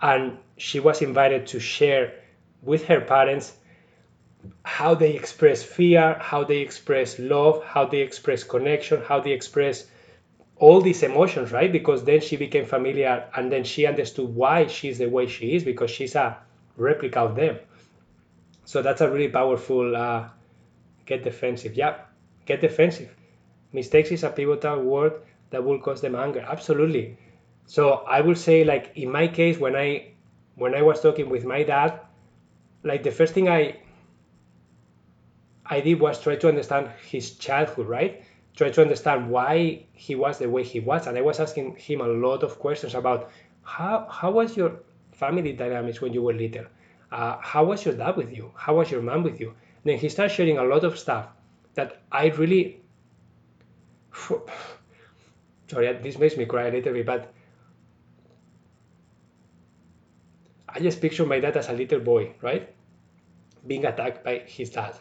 and she was invited to share with her parents how they express fear how they express love how they express connection how they express all these emotions right? Because then she became familiar and then she understood why she's the way she is because she's a replica of them. So that's a really powerful uh, get defensive. Yeah get defensive. Mistakes is a pivotal word that will cause them anger. Absolutely. So i will say like in my case when i when i was talking with my dad like the first thing i i did was try to understand his childhood right? Try to understand why he was the way he was. And i was asking him a lot of questions about how how was your family dynamics when you were little? Uh, how was your dad with you? How was your mom with you? Then he started sharing a lot of stuff that i really sorry, this makes me cry a little bit, but I just picture my dad as a little boy, right? Being attacked by his dad.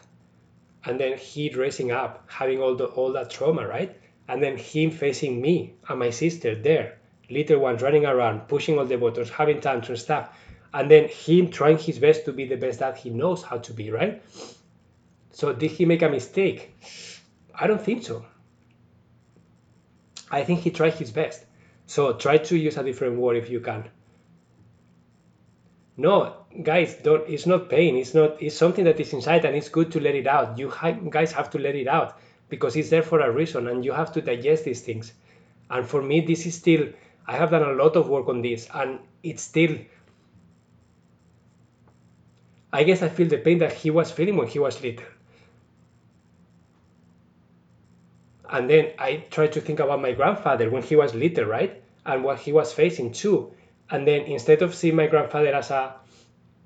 And then he dressing up, having all the all that trauma, right? And then him facing me and my sister there, little one running around, pushing all the buttons, having tantrums stuff. And then him trying his best to be the best dad he knows how to be, right? So did he make a mistake? I don't think so. I think he tried his best. So try to use a different word if you can. No, guys, don't. It's not pain. It's not. It's something that is inside, and it's good to let it out. You guys have to let it out because it's there for a reason, and you have to digest these things. And for me, this is still. I have done a lot of work on this, and it's still. I guess I feel the pain that he was feeling when he was little. And then I try to think about my grandfather when he was little, right? And what he was facing too. And then instead of seeing my grandfather as a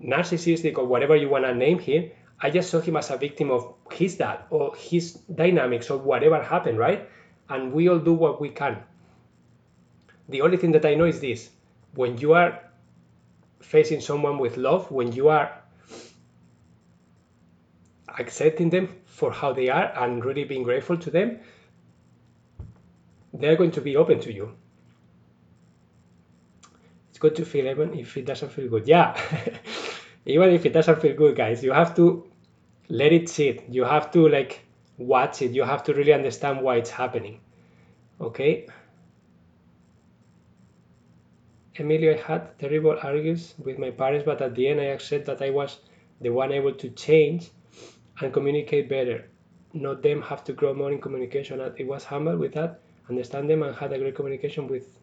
narcissistic or whatever you want to name him, I just saw him as a victim of his dad or his dynamics or whatever happened, right? And we all do what we can. The only thing that I know is this when you are facing someone with love, when you are accepting them for how they are and really being grateful to them, they're going to be open to you. It's good to feel even if it doesn't feel good. Yeah, even if it doesn't feel good, guys, you have to let it sit. You have to like watch it. You have to really understand why it's happening. Okay. Emilio, I had terrible arguments with my parents, but at the end I accept that I was the one able to change and communicate better. Not them have to grow more in communication. It was humble with that understand them and had a great communication with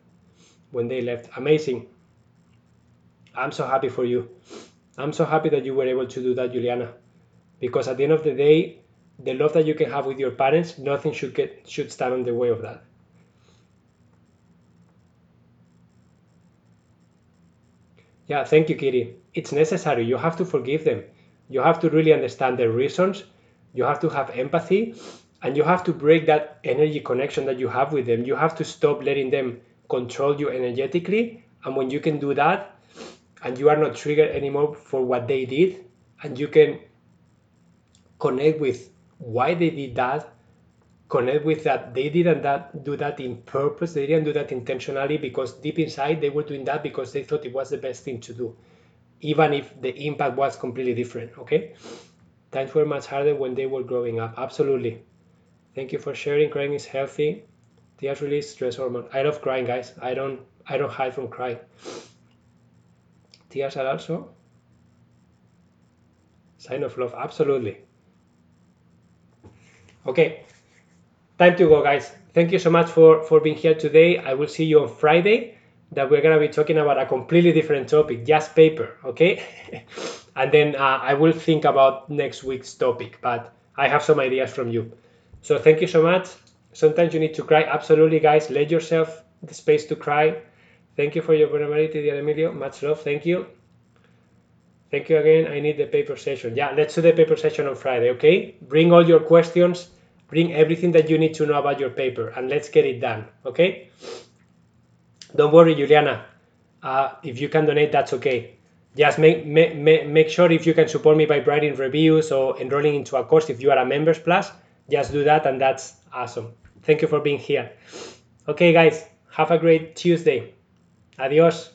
when they left. Amazing. I'm so happy for you. I'm so happy that you were able to do that, Juliana. Because at the end of the day, the love that you can have with your parents, nothing should get should stand in the way of that. Yeah, thank you, Kitty. It's necessary. You have to forgive them. You have to really understand their reasons. You have to have empathy and you have to break that energy connection that you have with them. You have to stop letting them control you energetically. And when you can do that and you are not triggered anymore for what they did and you can connect with why they did that connect with that they didn't that do that in purpose they didn't do that intentionally because deep inside they were doing that because they thought it was the best thing to do even if the impact was completely different okay? Times were much harder when they were growing up absolutely Thank you for sharing. Crying is healthy. Tears release stress hormone. I love crying, guys. I don't I don't hide from crying. Tears are also sign of love. Absolutely. Okay. Time to go, guys. Thank you so much for for being here today. I will see you on Friday. That we're gonna be talking about a completely different topic, just paper. Okay. and then uh, I will think about next week's topic, but I have some ideas from you. So thank you so much. Sometimes you need to cry. Absolutely, guys. Let yourself the space to cry. Thank you for your vulnerability, dear Emilio. Much love. Thank you. Thank you again. I need the paper session. Yeah, let's do the paper session on Friday, okay? Bring all your questions. Bring everything that you need to know about your paper and let's get it done, okay? Don't worry, Juliana. Uh, if you can donate, that's okay. Just make, make, make sure if you can support me by writing reviews or enrolling into a course if you are a Members Plus just do that and that's awesome. Thank you for being here. Okay, guys, have a great Tuesday. Adios.